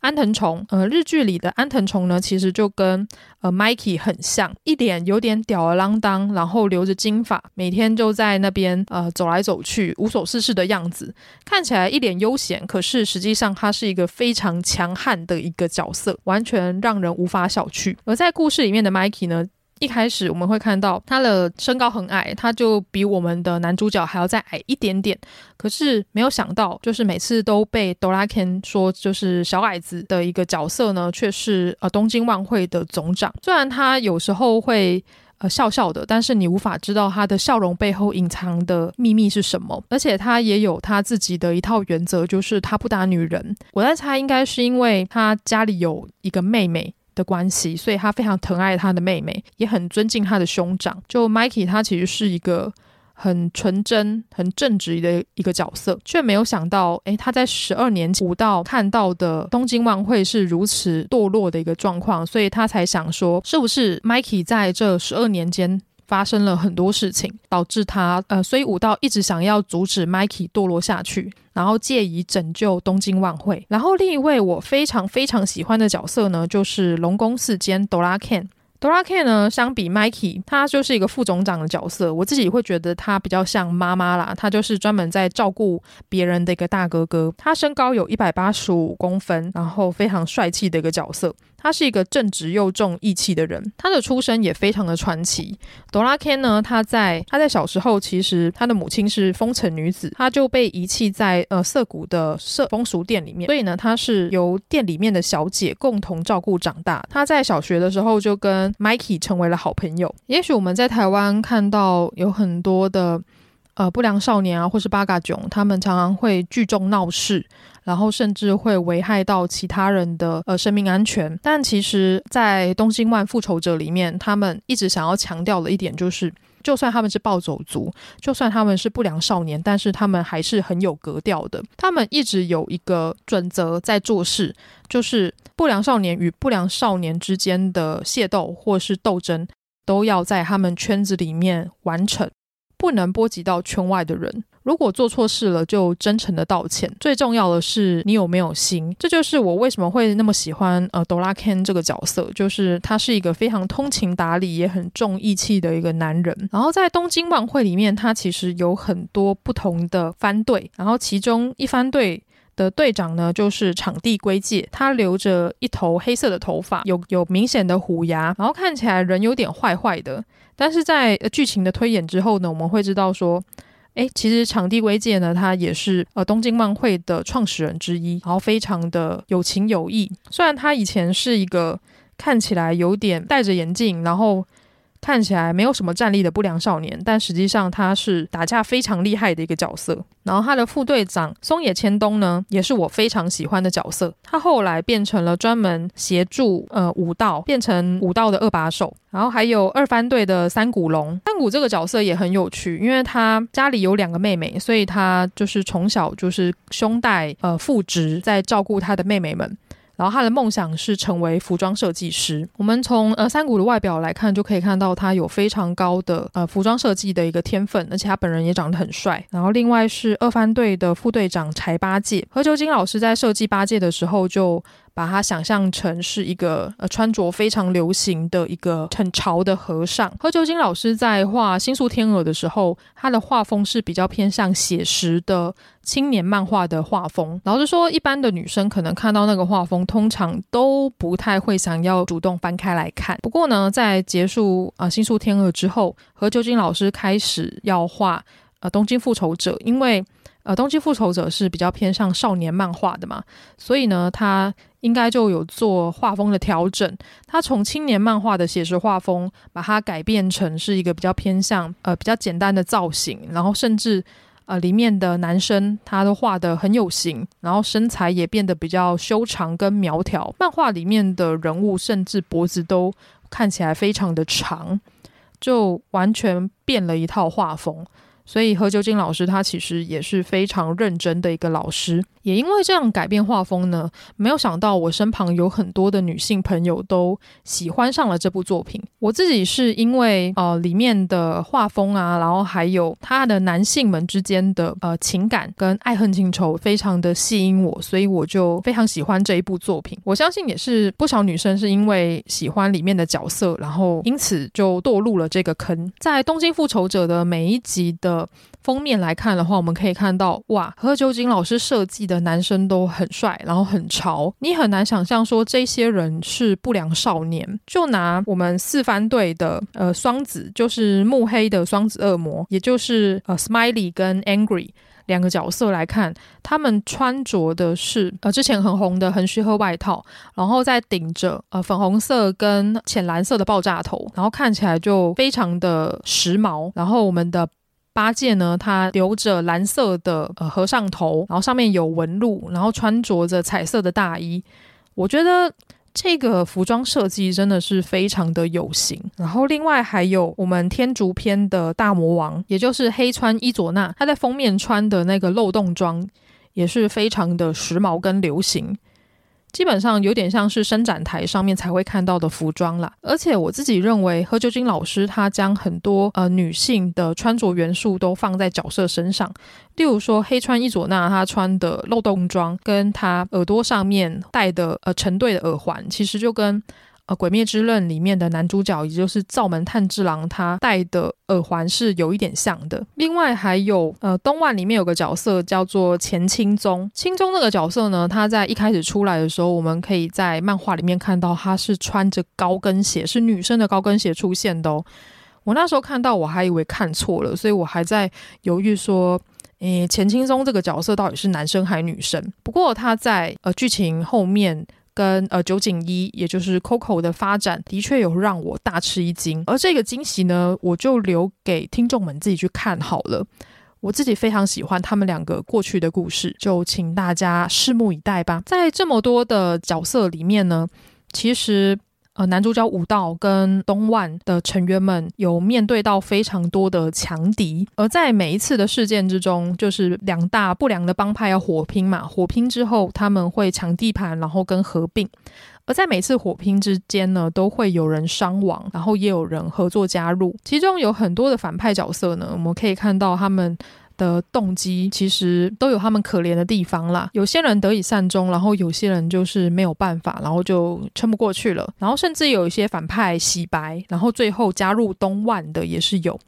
安藤虫，呃，日剧里的安藤虫呢，其实就跟呃 Mikey 很像，一点有点吊儿郎当，然后留着金发，每天就在那边呃走来走去，无所事事的样子，看起来一脸悠闲，可是实际上他是一个非常强悍的一个角色，完全让人无法小觑。而在故事里面的 Mikey 呢，一开始我们会看到他的身高很矮，他就比我们的男主角还要再矮一点点。可是没有想到，就是每次都被哆啦 Ken 说就是小矮子的一个角色呢，却是呃东京万会的总长。虽然他有时候会呃笑笑的，但是你无法知道他的笑容背后隐藏的秘密是什么。而且他也有他自己的一套原则，就是他不打女人。我在猜，应该是因为他家里有一个妹妹。的关系，所以他非常疼爱他的妹妹，也很尊敬他的兄长。就 Mikey，他其实是一个很纯真、很正直的一个角色，却没有想到，诶，他在十二年前武道看到的东京万绘是如此堕落的一个状况，所以他才想说，是不是 Mikey 在这十二年间发生了很多事情，导致他呃，所以武道一直想要阻止 Mikey 堕落下去，然后借以拯救东京万绘。然后另一位我非常非常喜欢的角色呢，就是龙宫寺坚 Dora Ken。Dora Ken 呢，相比 Mikey，他就是一个副总长的角色。我自己会觉得他比较像妈妈啦，他就是专门在照顾别人的一个大哥哥。他身高有一百八十五公分，然后非常帅气的一个角色。他是一个正直又重义气的人，他的出身也非常的传奇。Dora Ken 呢，他在他在小时候，其实他的母亲是风尘女子，他就被遗弃在呃涩谷的涩风俗店里面，所以呢，他是由店里面的小姐共同照顾长大。他在小学的时候就跟 Mikey 成为了好朋友。也许我们在台湾看到有很多的呃不良少年啊，或是八嘎囧，他们常常会聚众闹事。然后甚至会危害到其他人的呃生命安全，但其实，在东京万复仇者里面，他们一直想要强调的一点就是，就算他们是暴走族，就算他们是不良少年，但是他们还是很有格调的。他们一直有一个准则在做事，就是不良少年与不良少年之间的械斗或是斗争，都要在他们圈子里面完成，不能波及到圈外的人。如果做错事了，就真诚的道歉。最重要的是你有没有心，这就是我为什么会那么喜欢呃 Dora Ken 这个角色，就是他是一个非常通情达理，也很重义气的一个男人。然后在东京万会里面，他其实有很多不同的番队，然后其中一番队的队长呢，就是场地圭介，他留着一头黑色的头发，有有明显的虎牙，然后看起来人有点坏坏的。但是在剧情的推演之后呢，我们会知道说。哎，其实场地圭介呢，他也是呃东京漫会的创始人之一，然后非常的有情有义。虽然他以前是一个看起来有点戴着眼镜，然后看起来没有什么战力的不良少年，但实际上他是打架非常厉害的一个角色。然后他的副队长松野千冬呢，也是我非常喜欢的角色。他后来变成了专门协助呃武道，变成武道的二把手。然后还有二番队的三谷龙，三谷这个角色也很有趣，因为他家里有两个妹妹，所以他就是从小就是兄带呃父职在照顾他的妹妹们。然后他的梦想是成为服装设计师。我们从呃三谷的外表来看，就可以看到他有非常高的呃服装设计的一个天分，而且他本人也长得很帅。然后另外是二番队的副队长柴八戒，河久金老师在设计八戒的时候就。把他想象成是一个呃穿着非常流行的一个很潮的和尚。何九金老师在画《新宿天鹅》的时候，他的画风是比较偏向写实的青年漫画的画风。老实说，一般的女生可能看到那个画风，通常都不太会想要主动翻开来看。不过呢，在结束啊《新宿天鹅》之后，何九金老师开始要画呃《东京复仇者》，因为呃《东京复仇者》是比较偏向少年漫画的嘛，所以呢，他。应该就有做画风的调整，他从青年漫画的写实画风，把它改变成是一个比较偏向呃比较简单的造型，然后甚至呃里面的男生他都画得很有型，然后身材也变得比较修长跟苗条。漫画里面的人物甚至脖子都看起来非常的长，就完全变了一套画风。所以何九金老师他其实也是非常认真的一个老师。也因为这样改变画风呢，没有想到我身旁有很多的女性朋友都喜欢上了这部作品。我自己是因为呃里面的画风啊，然后还有他的男性们之间的呃情感跟爱恨情仇非常的吸引我，所以我就非常喜欢这一部作品。我相信也是不少女生是因为喜欢里面的角色，然后因此就堕入了这个坑。在《东京复仇者》的每一集的封面来看的话，我们可以看到哇，河久金老师设计的。男生都很帅，然后很潮，你很难想象说这些人是不良少年。就拿我们四番队的呃双子，就是目黑的双子恶魔，也就是呃 Smiley 跟 Angry 两个角色来看，他们穿着的是呃之前很红的横须贺外套，然后再顶着呃粉红色跟浅蓝色的爆炸头，然后看起来就非常的时髦。然后我们的。八戒呢，他留着蓝色的呃和尚头，然后上面有纹路，然后穿着着彩色的大衣。我觉得这个服装设计真的是非常的有型。然后另外还有我们天竺篇的大魔王，也就是黑川伊佐那，他在封面穿的那个漏洞装也是非常的时髦跟流行。基本上有点像是伸展台上面才会看到的服装啦。而且我自己认为，何九金老师他将很多呃女性的穿着元素都放在角色身上，例如说黑川伊佐那她穿的漏洞装，跟她耳朵上面戴的呃成对的耳环，其实就跟。呃，《鬼灭之刃》里面的男主角，也就是灶门炭治郎，他戴的耳环是有一点像的。另外还有，呃，东万里面有个角色叫做前青宗。青宗那个角色呢，他在一开始出来的时候，我们可以在漫画里面看到他是穿着高跟鞋，是女生的高跟鞋出现的哦。我那时候看到，我还以为看错了，所以我还在犹豫说，诶，前青宗这个角色到底是男生还是女生？不过他在呃剧情后面。跟呃酒井一，也就是 Coco 的发展，的确有让我大吃一惊。而这个惊喜呢，我就留给听众们自己去看好了。我自己非常喜欢他们两个过去的故事，就请大家拭目以待吧。在这么多的角色里面呢，其实。呃，男主角武道跟东万的成员们有面对到非常多的强敌，而在每一次的事件之中，就是两大不良的帮派要火拼嘛，火拼之后他们会抢地盘，然后跟合并，而在每次火拼之间呢，都会有人伤亡，然后也有人合作加入，其中有很多的反派角色呢，我们可以看到他们。的动机其实都有他们可怜的地方啦。有些人得以善终，然后有些人就是没有办法，然后就撑不过去了。然后甚至有一些反派洗白，然后最后加入东万的也是有。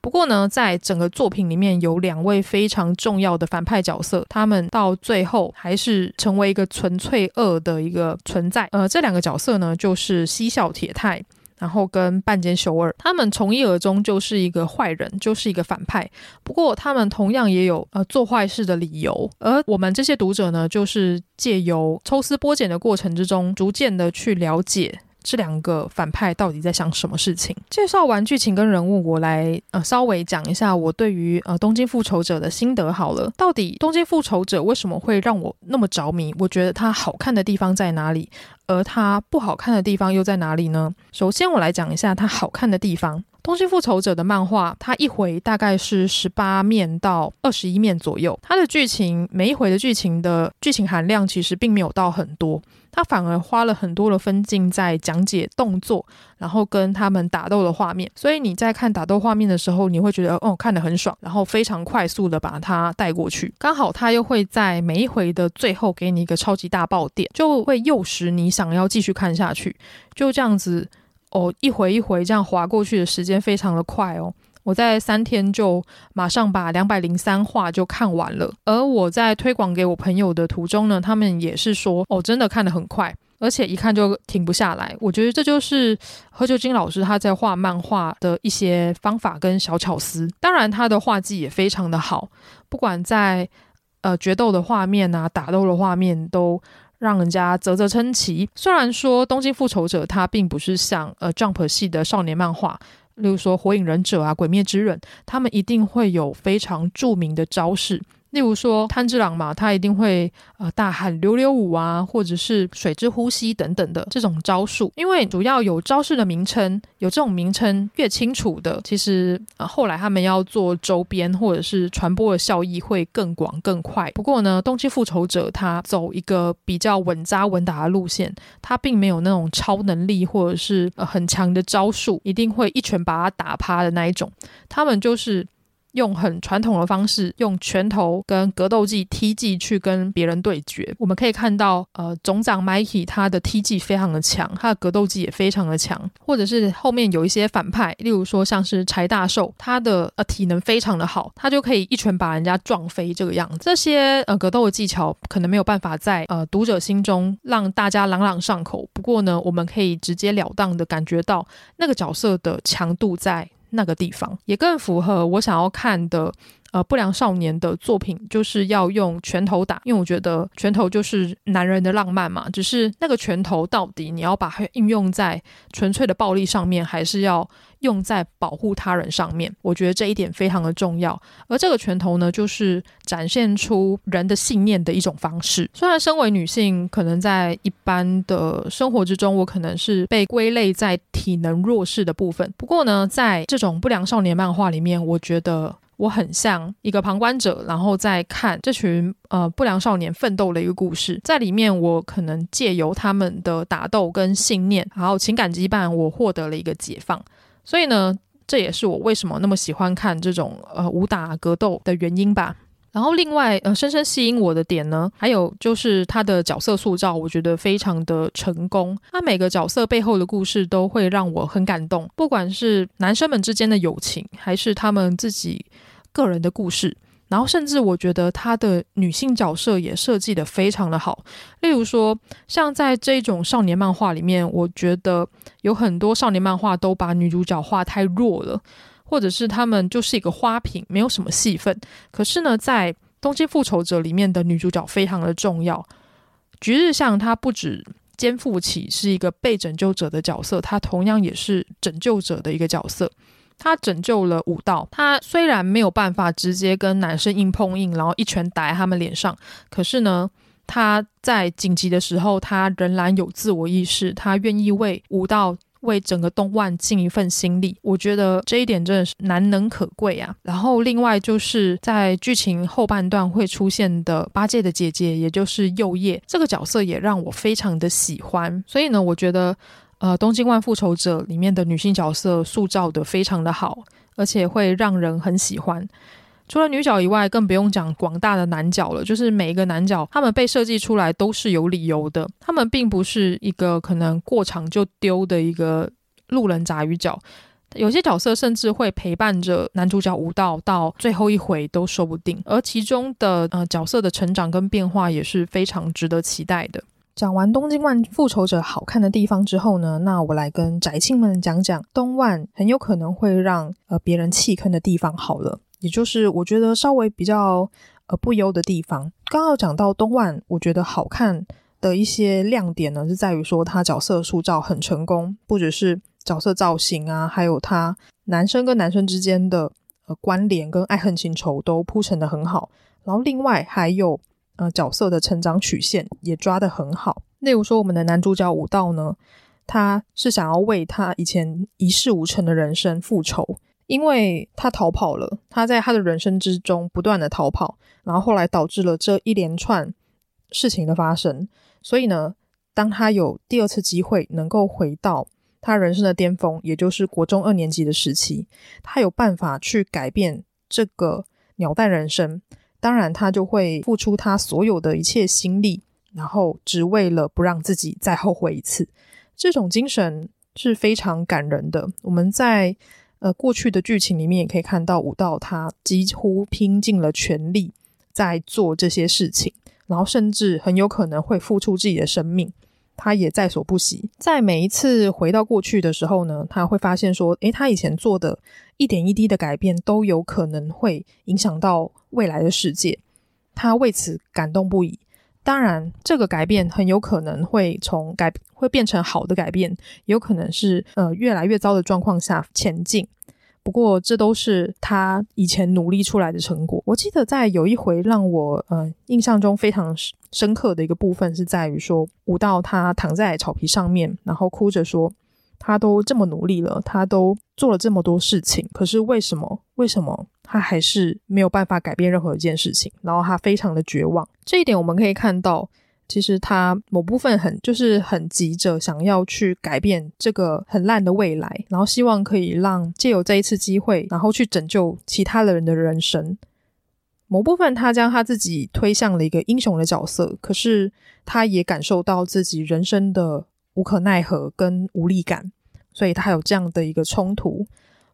不过呢，在整个作品里面有两位非常重要的反派角色，他们到最后还是成为一个纯粹恶的一个存在。呃，这两个角色呢，就是西校铁太。然后跟半间修二，他们从一而终就是一个坏人，就是一个反派。不过他们同样也有呃做坏事的理由，而我们这些读者呢，就是借由抽丝剥茧的过程之中，逐渐的去了解。这两个反派到底在想什么事情？介绍完剧情跟人物，我来呃稍微讲一下我对于呃《东京复仇者》的心得好了。到底《东京复仇者》为什么会让我那么着迷？我觉得它好看的地方在哪里？而它不好看的地方又在哪里呢？首先，我来讲一下它好看的地方。《东京复仇者》的漫画，它一回大概是十八面到二十一面左右。它的剧情每一回的剧情的剧情含量其实并没有到很多，它反而花了很多的分镜在讲解动作，然后跟他们打斗的画面。所以你在看打斗画面的时候，你会觉得哦，看得很爽，然后非常快速的把它带过去。刚好它又会在每一回的最后给你一个超级大爆点，就会诱使你想要继续看下去。就这样子。哦，一回一回这样划过去的时间非常的快哦，我在三天就马上把两百零三话就看完了。而我在推广给我朋友的途中呢，他们也是说，哦，真的看得很快，而且一看就停不下来。我觉得这就是何玖金老师他在画漫画的一些方法跟小巧思。当然，他的画技也非常的好，不管在呃决斗的画面啊、打斗的画面都。让人家啧啧称奇。虽然说《东京复仇者》它并不是像呃 Jump 系的少年漫画，例如说《火影忍者》啊、《鬼灭之刃》，他们一定会有非常著名的招式。例如说炭治郎嘛，他一定会呃大喊溜溜舞啊，或者是水之呼吸等等的这种招数。因为主要有招式的名称，有这种名称越清楚的，其实呃后来他们要做周边或者是传播的效益会更广更快。不过呢，冬季复仇者他走一个比较稳扎稳打的路线，他并没有那种超能力或者是呃很强的招数，一定会一拳把他打趴的那一种。他们就是。用很传统的方式，用拳头跟格斗技、踢技去跟别人对决。我们可以看到，呃，总长 Mikey 他的踢技非常的强，他的格斗技也非常的强。或者是后面有一些反派，例如说像是柴大寿，他的呃体能非常的好，他就可以一拳把人家撞飞这个样子。这些呃格斗的技巧可能没有办法在呃读者心中让大家朗朗上口，不过呢，我们可以直截了当的感觉到那个角色的强度在。那个地方也更符合我想要看的，呃，不良少年的作品，就是要用拳头打，因为我觉得拳头就是男人的浪漫嘛。只是那个拳头到底你要把它运用在纯粹的暴力上面，还是要用在保护他人上面？我觉得这一点非常的重要。而这个拳头呢，就是展现出人的信念的一种方式。虽然身为女性，可能在一般的生活之中，我可能是被归类在体能弱势的部分。不过呢，在这种不良少年漫画里面，我觉得。我很像一个旁观者，然后在看这群呃不良少年奋斗的一个故事，在里面我可能借由他们的打斗跟信念，然后情感羁绊，我获得了一个解放。所以呢，这也是我为什么那么喜欢看这种呃武打格斗的原因吧。然后另外呃深深吸引我的点呢，还有就是他的角色塑造，我觉得非常的成功。他每个角色背后的故事都会让我很感动，不管是男生们之间的友情，还是他们自己个人的故事。然后甚至我觉得他的女性角色也设计得非常的好。例如说，像在这种少年漫画里面，我觉得有很多少年漫画都把女主角画太弱了。或者是他们就是一个花瓶，没有什么戏份。可是呢，在《东京复仇者》里面的女主角非常的重要。菊日向她不止肩负起是一个被拯救者的角色，她同样也是拯救者的一个角色。他拯救了武道，他虽然没有办法直接跟男生硬碰硬，然后一拳打在他们脸上，可是呢，他在紧急的时候，他仍然有自我意识，他愿意为武道。为整个东万尽一份心力，我觉得这一点真的是难能可贵啊。然后另外就是在剧情后半段会出现的八戒的姐姐，也就是右叶这个角色，也让我非常的喜欢。所以呢，我觉得呃，《东京万复仇者》里面的女性角色塑造的非常的好，而且会让人很喜欢。除了女角以外，更不用讲广大的男角了。就是每一个男角，他们被设计出来都是有理由的。他们并不是一个可能过场就丢的一个路人杂鱼角。有些角色甚至会陪伴着男主角武道到最后一回都说不定。而其中的呃角色的成长跟变化也是非常值得期待的。讲完《东京万复仇者》好看的地方之后呢，那我来跟宅青们讲讲东万很有可能会让呃别人弃坑的地方好了。也就是我觉得稍微比较呃不优的地方。刚刚讲到东万，我觉得好看的一些亮点呢，是在于说他角色塑造很成功，不只是角色造型啊，还有他男生跟男生之间的呃关联跟爱恨情仇都铺陈的很好。然后另外还有呃角色的成长曲线也抓得很好。例如说我们的男主角武道呢，他是想要为他以前一事无成的人生复仇。因为他逃跑了，他在他的人生之中不断的逃跑，然后后来导致了这一连串事情的发生。所以呢，当他有第二次机会能够回到他人生的巅峰，也就是国中二年级的时期，他有办法去改变这个鸟蛋人生。当然，他就会付出他所有的一切心力，然后只为了不让自己再后悔一次。这种精神是非常感人的。我们在呃，过去的剧情里面也可以看到武道他几乎拼尽了全力在做这些事情，然后甚至很有可能会付出自己的生命，他也在所不惜。在每一次回到过去的时候呢，他会发现说，诶，他以前做的一点一滴的改变都有可能会影响到未来的世界，他为此感动不已。当然，这个改变很有可能会从改会变成好的改变，有可能是呃越来越糟的状况下前进。不过，这都是他以前努力出来的成果。我记得在有一回让我呃印象中非常深刻的一个部分，是在于说武道他躺在草皮上面，然后哭着说。他都这么努力了，他都做了这么多事情，可是为什么？为什么他还是没有办法改变任何一件事情？然后他非常的绝望。这一点我们可以看到，其实他某部分很就是很急着想要去改变这个很烂的未来，然后希望可以让借由这一次机会，然后去拯救其他的人的人生。某部分他将他自己推向了一个英雄的角色，可是他也感受到自己人生的。无可奈何跟无力感，所以他有这样的一个冲突。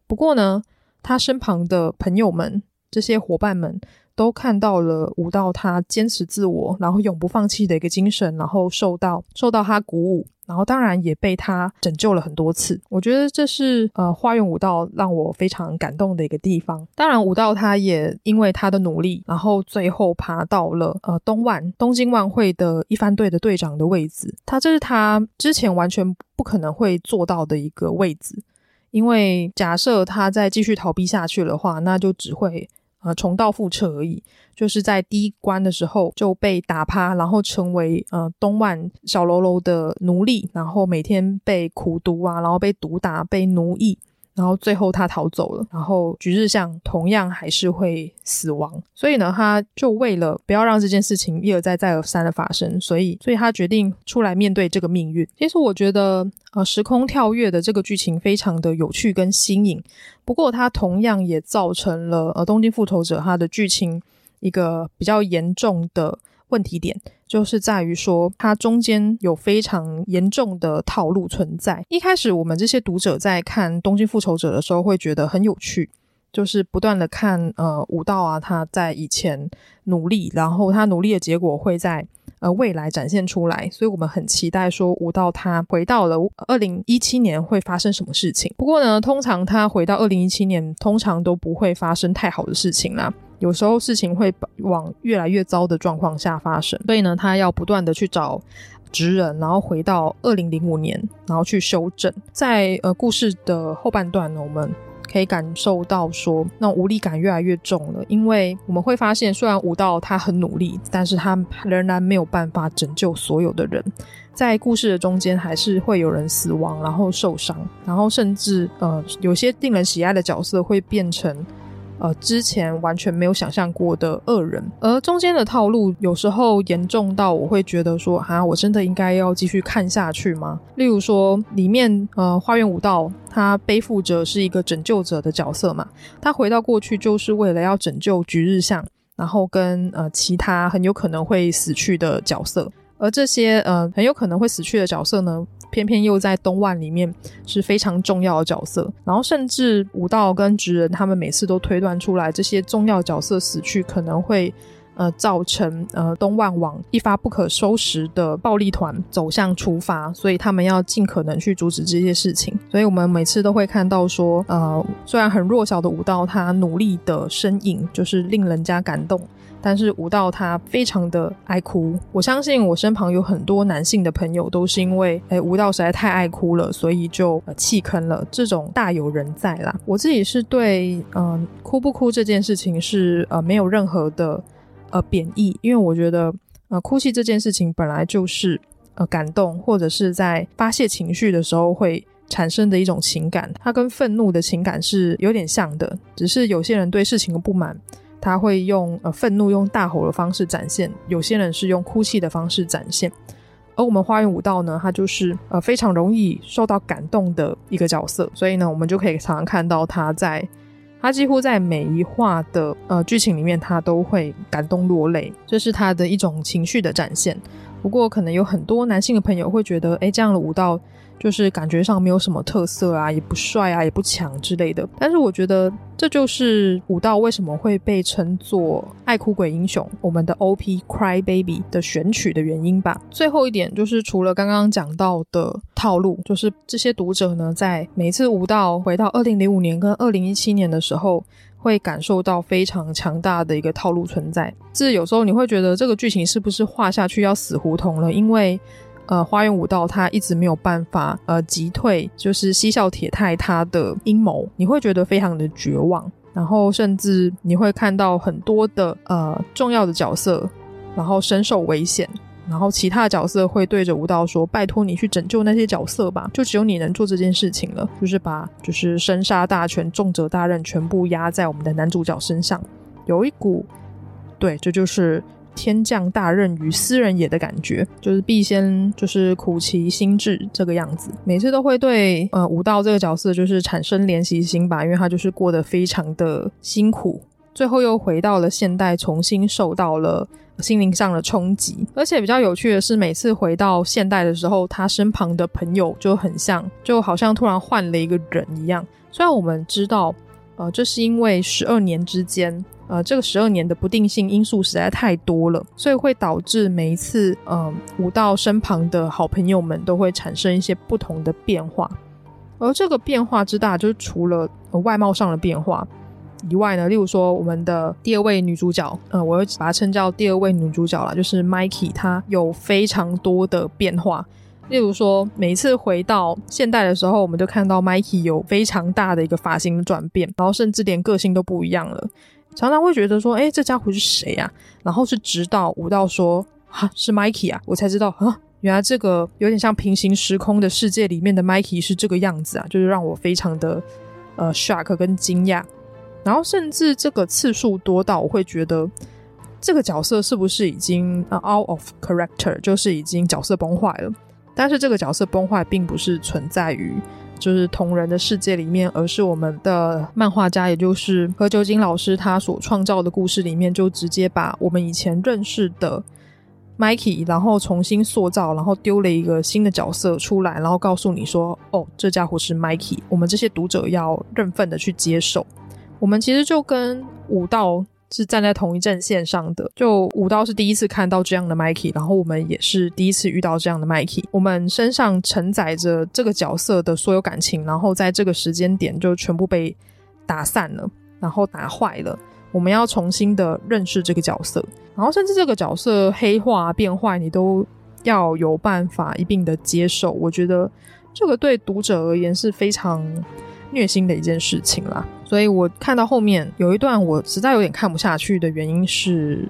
不过呢，他身旁的朋友们，这些伙伴们。都看到了武道他坚持自我，然后永不放弃的一个精神，然后受到受到他鼓舞，然后当然也被他拯救了很多次。我觉得这是呃花园武道让我非常感动的一个地方。当然，武道他也因为他的努力，然后最后爬到了呃东万东京万绘的一番队的队长的位置。他这是他之前完全不可能会做到的一个位置，因为假设他再继续逃避下去的话，那就只会。呃，重蹈覆辙而已，就是在第一关的时候就被打趴，然后成为呃东莞小喽啰的奴隶，然后每天被苦读啊，然后被毒打、被奴役，然后最后他逃走了，然后橘日向同样还是会死亡，所以呢，他就为了不要让这件事情一而再再而三的发生，所以，所以他决定出来面对这个命运。其实我觉得，呃，时空跳跃的这个剧情非常的有趣跟新颖，不过它同样也造成了呃《东京复仇者》它的剧情一个比较严重的问题点。就是在于说，它中间有非常严重的套路存在。一开始，我们这些读者在看《东京复仇者》的时候，会觉得很有趣，就是不断的看呃武道啊，他在以前努力，然后他努力的结果会在呃未来展现出来，所以我们很期待说武道他回到了二零一七年会发生什么事情。不过呢，通常他回到二零一七年，通常都不会发生太好的事情啦。有时候事情会往越来越糟的状况下发生，所以呢，他要不断的去找职人，然后回到二零零五年，然后去修正。在呃故事的后半段呢，我们可以感受到说，那无力感越来越重了，因为我们会发现，虽然武道他很努力，但是他仍然没有办法拯救所有的人，在故事的中间还是会有人死亡，然后受伤，然后甚至呃有些令人喜爱的角色会变成。呃，之前完全没有想象过的恶人，而中间的套路有时候严重到我会觉得说，啊，我真的应该要继续看下去吗？例如说，里面呃，花园武道他背负着是一个拯救者的角色嘛，他回到过去就是为了要拯救菊日向，然后跟呃其他很有可能会死去的角色，而这些呃很有可能会死去的角色呢，偏偏又在东万里面是非常重要的角色，然后甚至武道跟职人他们每次都推断出来，这些重要角色死去可能会呃造成呃东万往一发不可收拾的暴力团走向出发，所以他们要尽可能去阻止这些事情。所以我们每次都会看到说，呃，虽然很弱小的武道，他努力的身影就是令人家感动。但是武道他非常的爱哭，我相信我身旁有很多男性的朋友都是因为，诶，武道实在太爱哭了，所以就弃坑了。这种大有人在啦。我自己是对，嗯、哭不哭这件事情是呃没有任何的呃贬义，因为我觉得呃哭泣这件事情本来就是呃感动或者是在发泄情绪的时候会产生的一种情感，它跟愤怒的情感是有点像的，只是有些人对事情的不满。他会用呃愤怒、用大吼的方式展现，有些人是用哭泣的方式展现，而我们花园武道呢，他就是呃非常容易受到感动的一个角色，所以呢，我们就可以常常看到他在，他几乎在每一话的呃剧情里面，他都会感动落泪，这是他的一种情绪的展现。不过，可能有很多男性的朋友会觉得，诶，这样的武道。就是感觉上没有什么特色啊，也不帅啊，也不强之类的。但是我觉得这就是武道为什么会被称作爱哭鬼英雄，我们的 OP Cry Baby 的选曲的原因吧。最后一点就是，除了刚刚讲到的套路，就是这些读者呢，在每次武道回到二零零五年跟二零一七年的时候，会感受到非常强大的一个套路存在。这有时候你会觉得这个剧情是不是画下去要死胡同了？因为呃，花园武道他一直没有办法呃击退，就是西笑铁太他的阴谋，你会觉得非常的绝望，然后甚至你会看到很多的呃重要的角色，然后深受危险，然后其他的角色会对着武道说：“拜托你去拯救那些角色吧，就只有你能做这件事情了。”就是把就是生杀大权、重责大任全部压在我们的男主角身上，有一股对，这就是。天降大任于斯人也的感觉，就是必先就是苦其心志这个样子，每次都会对呃武道这个角色就是产生怜惜心吧，因为他就是过得非常的辛苦，最后又回到了现代，重新受到了心灵上的冲击。而且比较有趣的是，每次回到现代的时候，他身旁的朋友就很像，就好像突然换了一个人一样。虽然我们知道，呃，这是因为十二年之间。呃，这个十二年的不定性因素实在太多了，所以会导致每一次，呃，武道身旁的好朋友们都会产生一些不同的变化。而这个变化之大，就是除了，外貌上的变化以外呢，例如说我们的第二位女主角，呃，我会把她称叫第二位女主角啦，就是 Mikey，她有非常多的变化。例如说，每一次回到现代的时候，我们就看到 Mikey 有非常大的一个发型的转变，然后甚至连个性都不一样了。常常会觉得说，哎，这家伙是谁呀？然后是直到武道说，哈，是 Mikey 啊，我才知道，啊，原来这个有点像平行时空的世界里面的 Mikey 是这个样子啊，就是让我非常的呃 shock 跟惊讶，然后甚至这个次数多到我会觉得这个角色是不是已经 out of character，就是已经角色崩坏了。但是这个角色崩坏并不是存在于就是同人的世界里面，而是我们的漫画家，也就是何九金老师他所创造的故事里面，就直接把我们以前认识的 Mikey，然后重新塑造，然后丢了一个新的角色出来，然后告诉你说：“哦，这家伙是 Mikey。”我们这些读者要认份的去接受。我们其实就跟武道。是站在同一阵线上的，就武道是第一次看到这样的 Mikey，然后我们也是第一次遇到这样的 Mikey，我们身上承载着这个角色的所有感情，然后在这个时间点就全部被打散了，然后打坏了。我们要重新的认识这个角色，然后甚至这个角色黑化变坏，你都要有办法一并的接受。我觉得这个对读者而言是非常虐心的一件事情啦。所以我看到后面有一段，我实在有点看不下去的原因是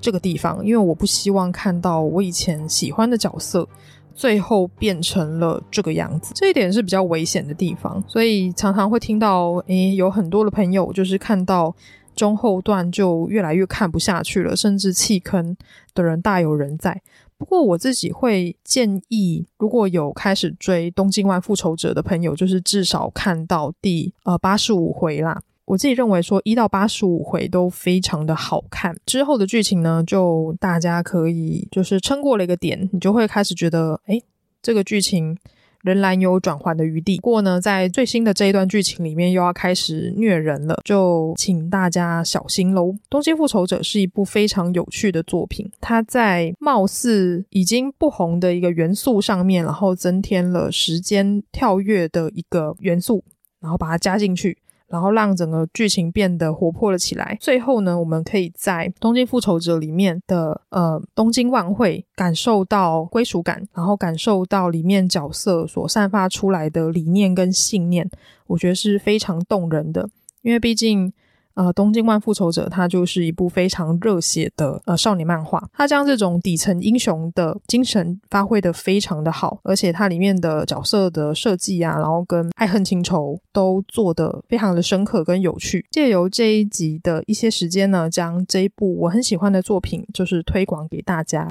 这个地方，因为我不希望看到我以前喜欢的角色最后变成了这个样子，这一点是比较危险的地方。所以常常会听到，诶，有很多的朋友就是看到中后段就越来越看不下去了，甚至弃坑的人大有人在。不过我自己会建议，如果有开始追《东京湾复仇者》的朋友，就是至少看到第呃八十五回啦。我自己认为说一到八十五回都非常的好看，之后的剧情呢，就大家可以就是撑过了一个点，你就会开始觉得，哎，这个剧情。仍然有转圜的余地。不过呢，在最新的这一段剧情里面，又要开始虐人了，就请大家小心喽。《东京复仇者》是一部非常有趣的作品，它在貌似已经不红的一个元素上面，然后增添了时间跳跃的一个元素，然后把它加进去。然后让整个剧情变得活泼了起来。最后呢，我们可以在《东京复仇者》里面的呃东京万会感受到归属感，然后感受到里面角色所散发出来的理念跟信念，我觉得是非常动人的。因为毕竟。呃，东京万复仇者它就是一部非常热血的呃少年漫画，它将这种底层英雄的精神发挥得非常的好，而且它里面的角色的设计啊，然后跟爱恨情仇都做得非常的深刻跟有趣。借由这一集的一些时间呢，将这一部我很喜欢的作品就是推广给大家。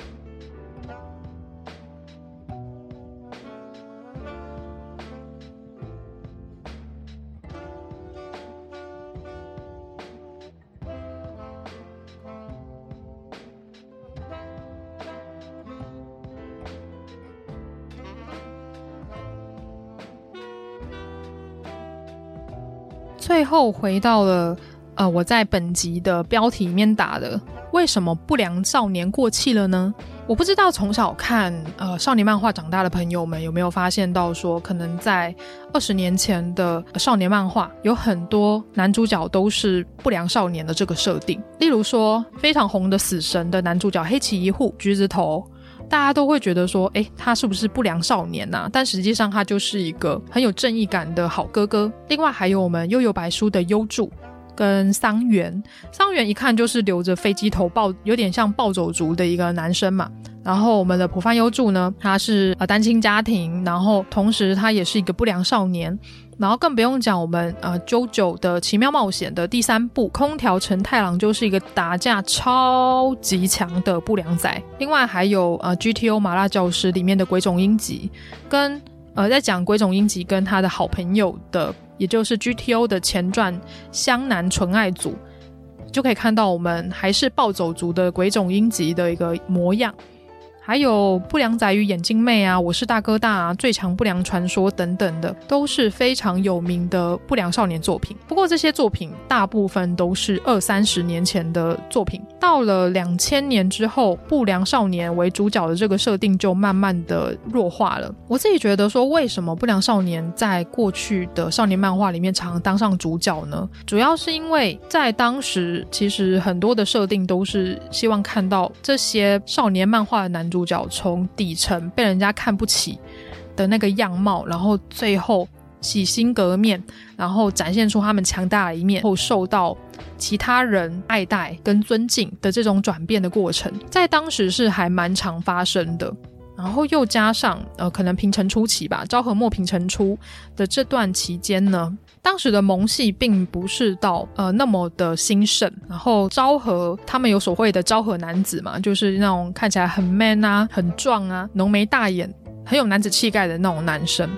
最后回到了，呃，我在本集的标题里面打的，为什么不良少年过气了呢？我不知道从小看呃少年漫画长大的朋友们有没有发现到说，可能在二十年前的少年漫画有很多男主角都是不良少年的这个设定，例如说非常红的死神的男主角黑崎一护，橘子头。大家都会觉得说，哎，他是不是不良少年呐？但实际上，他就是一个很有正义感的好哥哥。另外，还有我们悠悠白书的优助跟桑原。桑原一看就是留着飞机头暴，有点像暴走族的一个男生嘛。然后我们的浦饭优助呢，他是呃单亲家庭，然后同时他也是一个不良少年。然后更不用讲，我们呃《JoJo 的奇妙冒险》的第三部，空调承太郎就是一个打架超级强的不良仔。另外还有呃《GTO 麻辣教师》里面的鬼冢英吉，跟呃在讲鬼冢英吉跟他的好朋友的，也就是 GTO 的前传湘南纯爱组，就可以看到我们还是暴走族的鬼冢英吉的一个模样。还有不良仔与眼镜妹啊，我是大哥大啊，最强不良传说等等的，都是非常有名的不良少年作品。不过这些作品大部分都是二三十年前的作品，到了两千年之后，不良少年为主角的这个设定就慢慢的弱化了。我自己觉得说，为什么不良少年在过去的少年漫画里面常常当上主角呢？主要是因为在当时，其实很多的设定都是希望看到这些少年漫画的男主角从底层被人家看不起的那个样貌，然后最后洗心革面，然后展现出他们强大的一面，后受到其他人爱戴跟尊敬的这种转变的过程，在当时是还蛮常发生的。然后又加上呃，可能平成初期吧，昭和末平成初的这段期间呢，当时的萌系并不是到呃那么的兴盛。然后昭和他们有所谓的昭和男子嘛，就是那种看起来很 man 啊、很壮啊、浓眉大眼、很有男子气概的那种男生。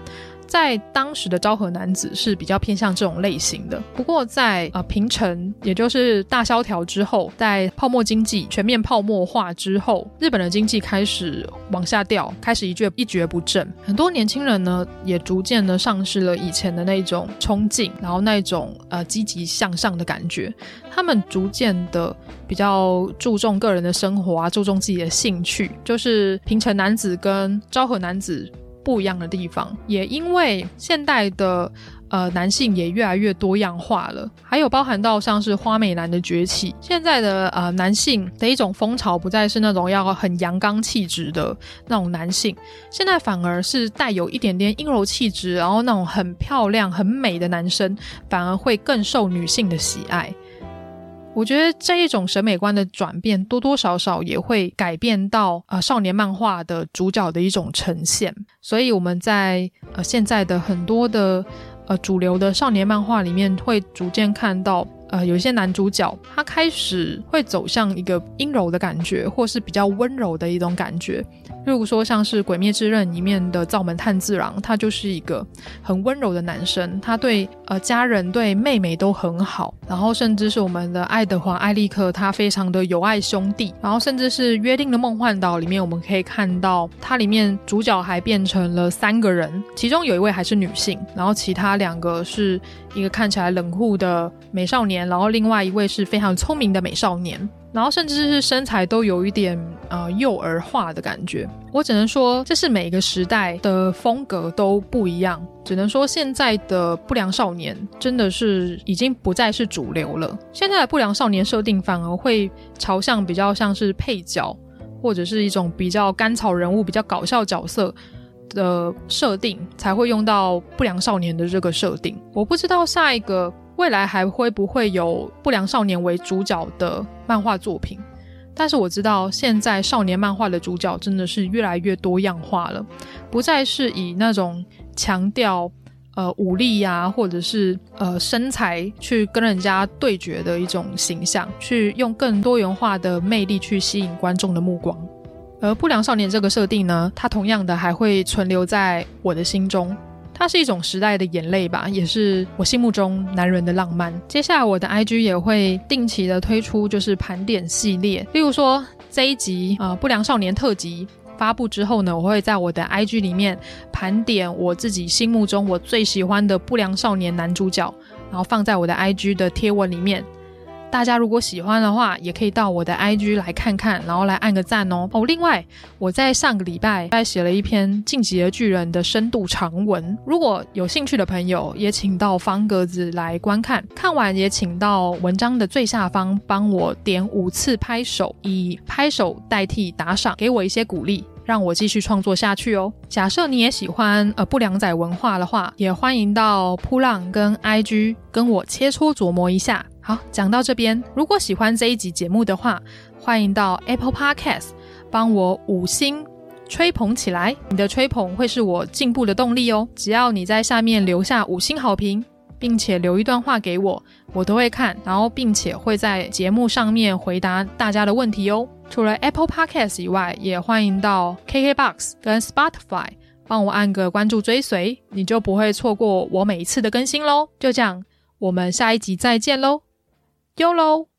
在当时的昭和男子是比较偏向这种类型的，不过在呃平成，也就是大萧条之后，在泡沫经济全面泡沫化之后，日本的经济开始往下掉，开始一蹶一蹶不振。很多年轻人呢，也逐渐的丧失了以前的那种冲劲，然后那种呃积极向上的感觉。他们逐渐的比较注重个人的生活啊，注重自己的兴趣，就是平成男子跟昭和男子。不一样的地方，也因为现代的呃男性也越来越多样化了，还有包含到像是花美男的崛起。现在的呃男性的一种风潮，不再是那种要很阳刚气质的那种男性，现在反而是带有一点点阴柔气质，然后那种很漂亮、很美的男生，反而会更受女性的喜爱。我觉得这一种审美观的转变，多多少少也会改变到呃少年漫画的主角的一种呈现。所以我们在呃现在的很多的呃主流的少年漫画里面，会逐渐看到呃有一些男主角他开始会走向一个阴柔的感觉，或是比较温柔的一种感觉。例如说，像是《鬼灭之刃》里面的灶门炭治郎，他就是一个很温柔的男生，他对呃家人、对妹妹都很好，然后甚至是我们的爱德华·艾利克，他非常的有爱兄弟，然后甚至是《约定的梦幻岛》里面，我们可以看到它里面主角还变成了三个人，其中有一位还是女性，然后其他两个是一个看起来冷酷的美少年，然后另外一位是非常聪明的美少年。然后甚至是身材都有一点呃幼儿化的感觉，我只能说这是每个时代的风格都不一样。只能说现在的不良少年真的是已经不再是主流了。现在的不良少年设定反而会朝向比较像是配角，或者是一种比较甘草人物、比较搞笑角色的设定，才会用到不良少年的这个设定。我不知道下一个。未来还会不会有不良少年为主角的漫画作品？但是我知道现在少年漫画的主角真的是越来越多样化了，不再是以那种强调呃武力呀、或者是呃身材去跟人家对决的一种形象，去用更多元化的魅力去吸引观众的目光。而不良少年这个设定呢，它同样的还会存留在我的心中。它是一种时代的眼泪吧，也是我心目中男人的浪漫。接下来我的 IG 也会定期的推出就是盘点系列，例如说这一集啊、呃、不良少年特辑发布之后呢，我会在我的 IG 里面盘点我自己心目中我最喜欢的不良少年男主角，然后放在我的 IG 的贴文里面。大家如果喜欢的话，也可以到我的 IG 来看看，然后来按个赞哦。哦，另外我在上个礼拜还写了一篇《进击的巨人》的深度长文，如果有兴趣的朋友，也请到方格子来观看。看完也请到文章的最下方帮我点五次拍手，以拍手代替打赏，给我一些鼓励，让我继续创作下去哦。假设你也喜欢呃不良仔文化的话，也欢迎到噗浪跟 IG 跟我切磋琢磨一下。好，讲到这边，如果喜欢这一集节目的话，欢迎到 Apple Podcast 帮我五星吹捧起来。你的吹捧会是我进步的动力哦。只要你在下面留下五星好评，并且留一段话给我，我都会看，然后并且会在节目上面回答大家的问题哦。除了 Apple Podcast 以外，也欢迎到 KKBox 跟 Spotify 帮我按个关注追随，你就不会错过我每一次的更新喽。就这样，我们下一集再见喽。YOLO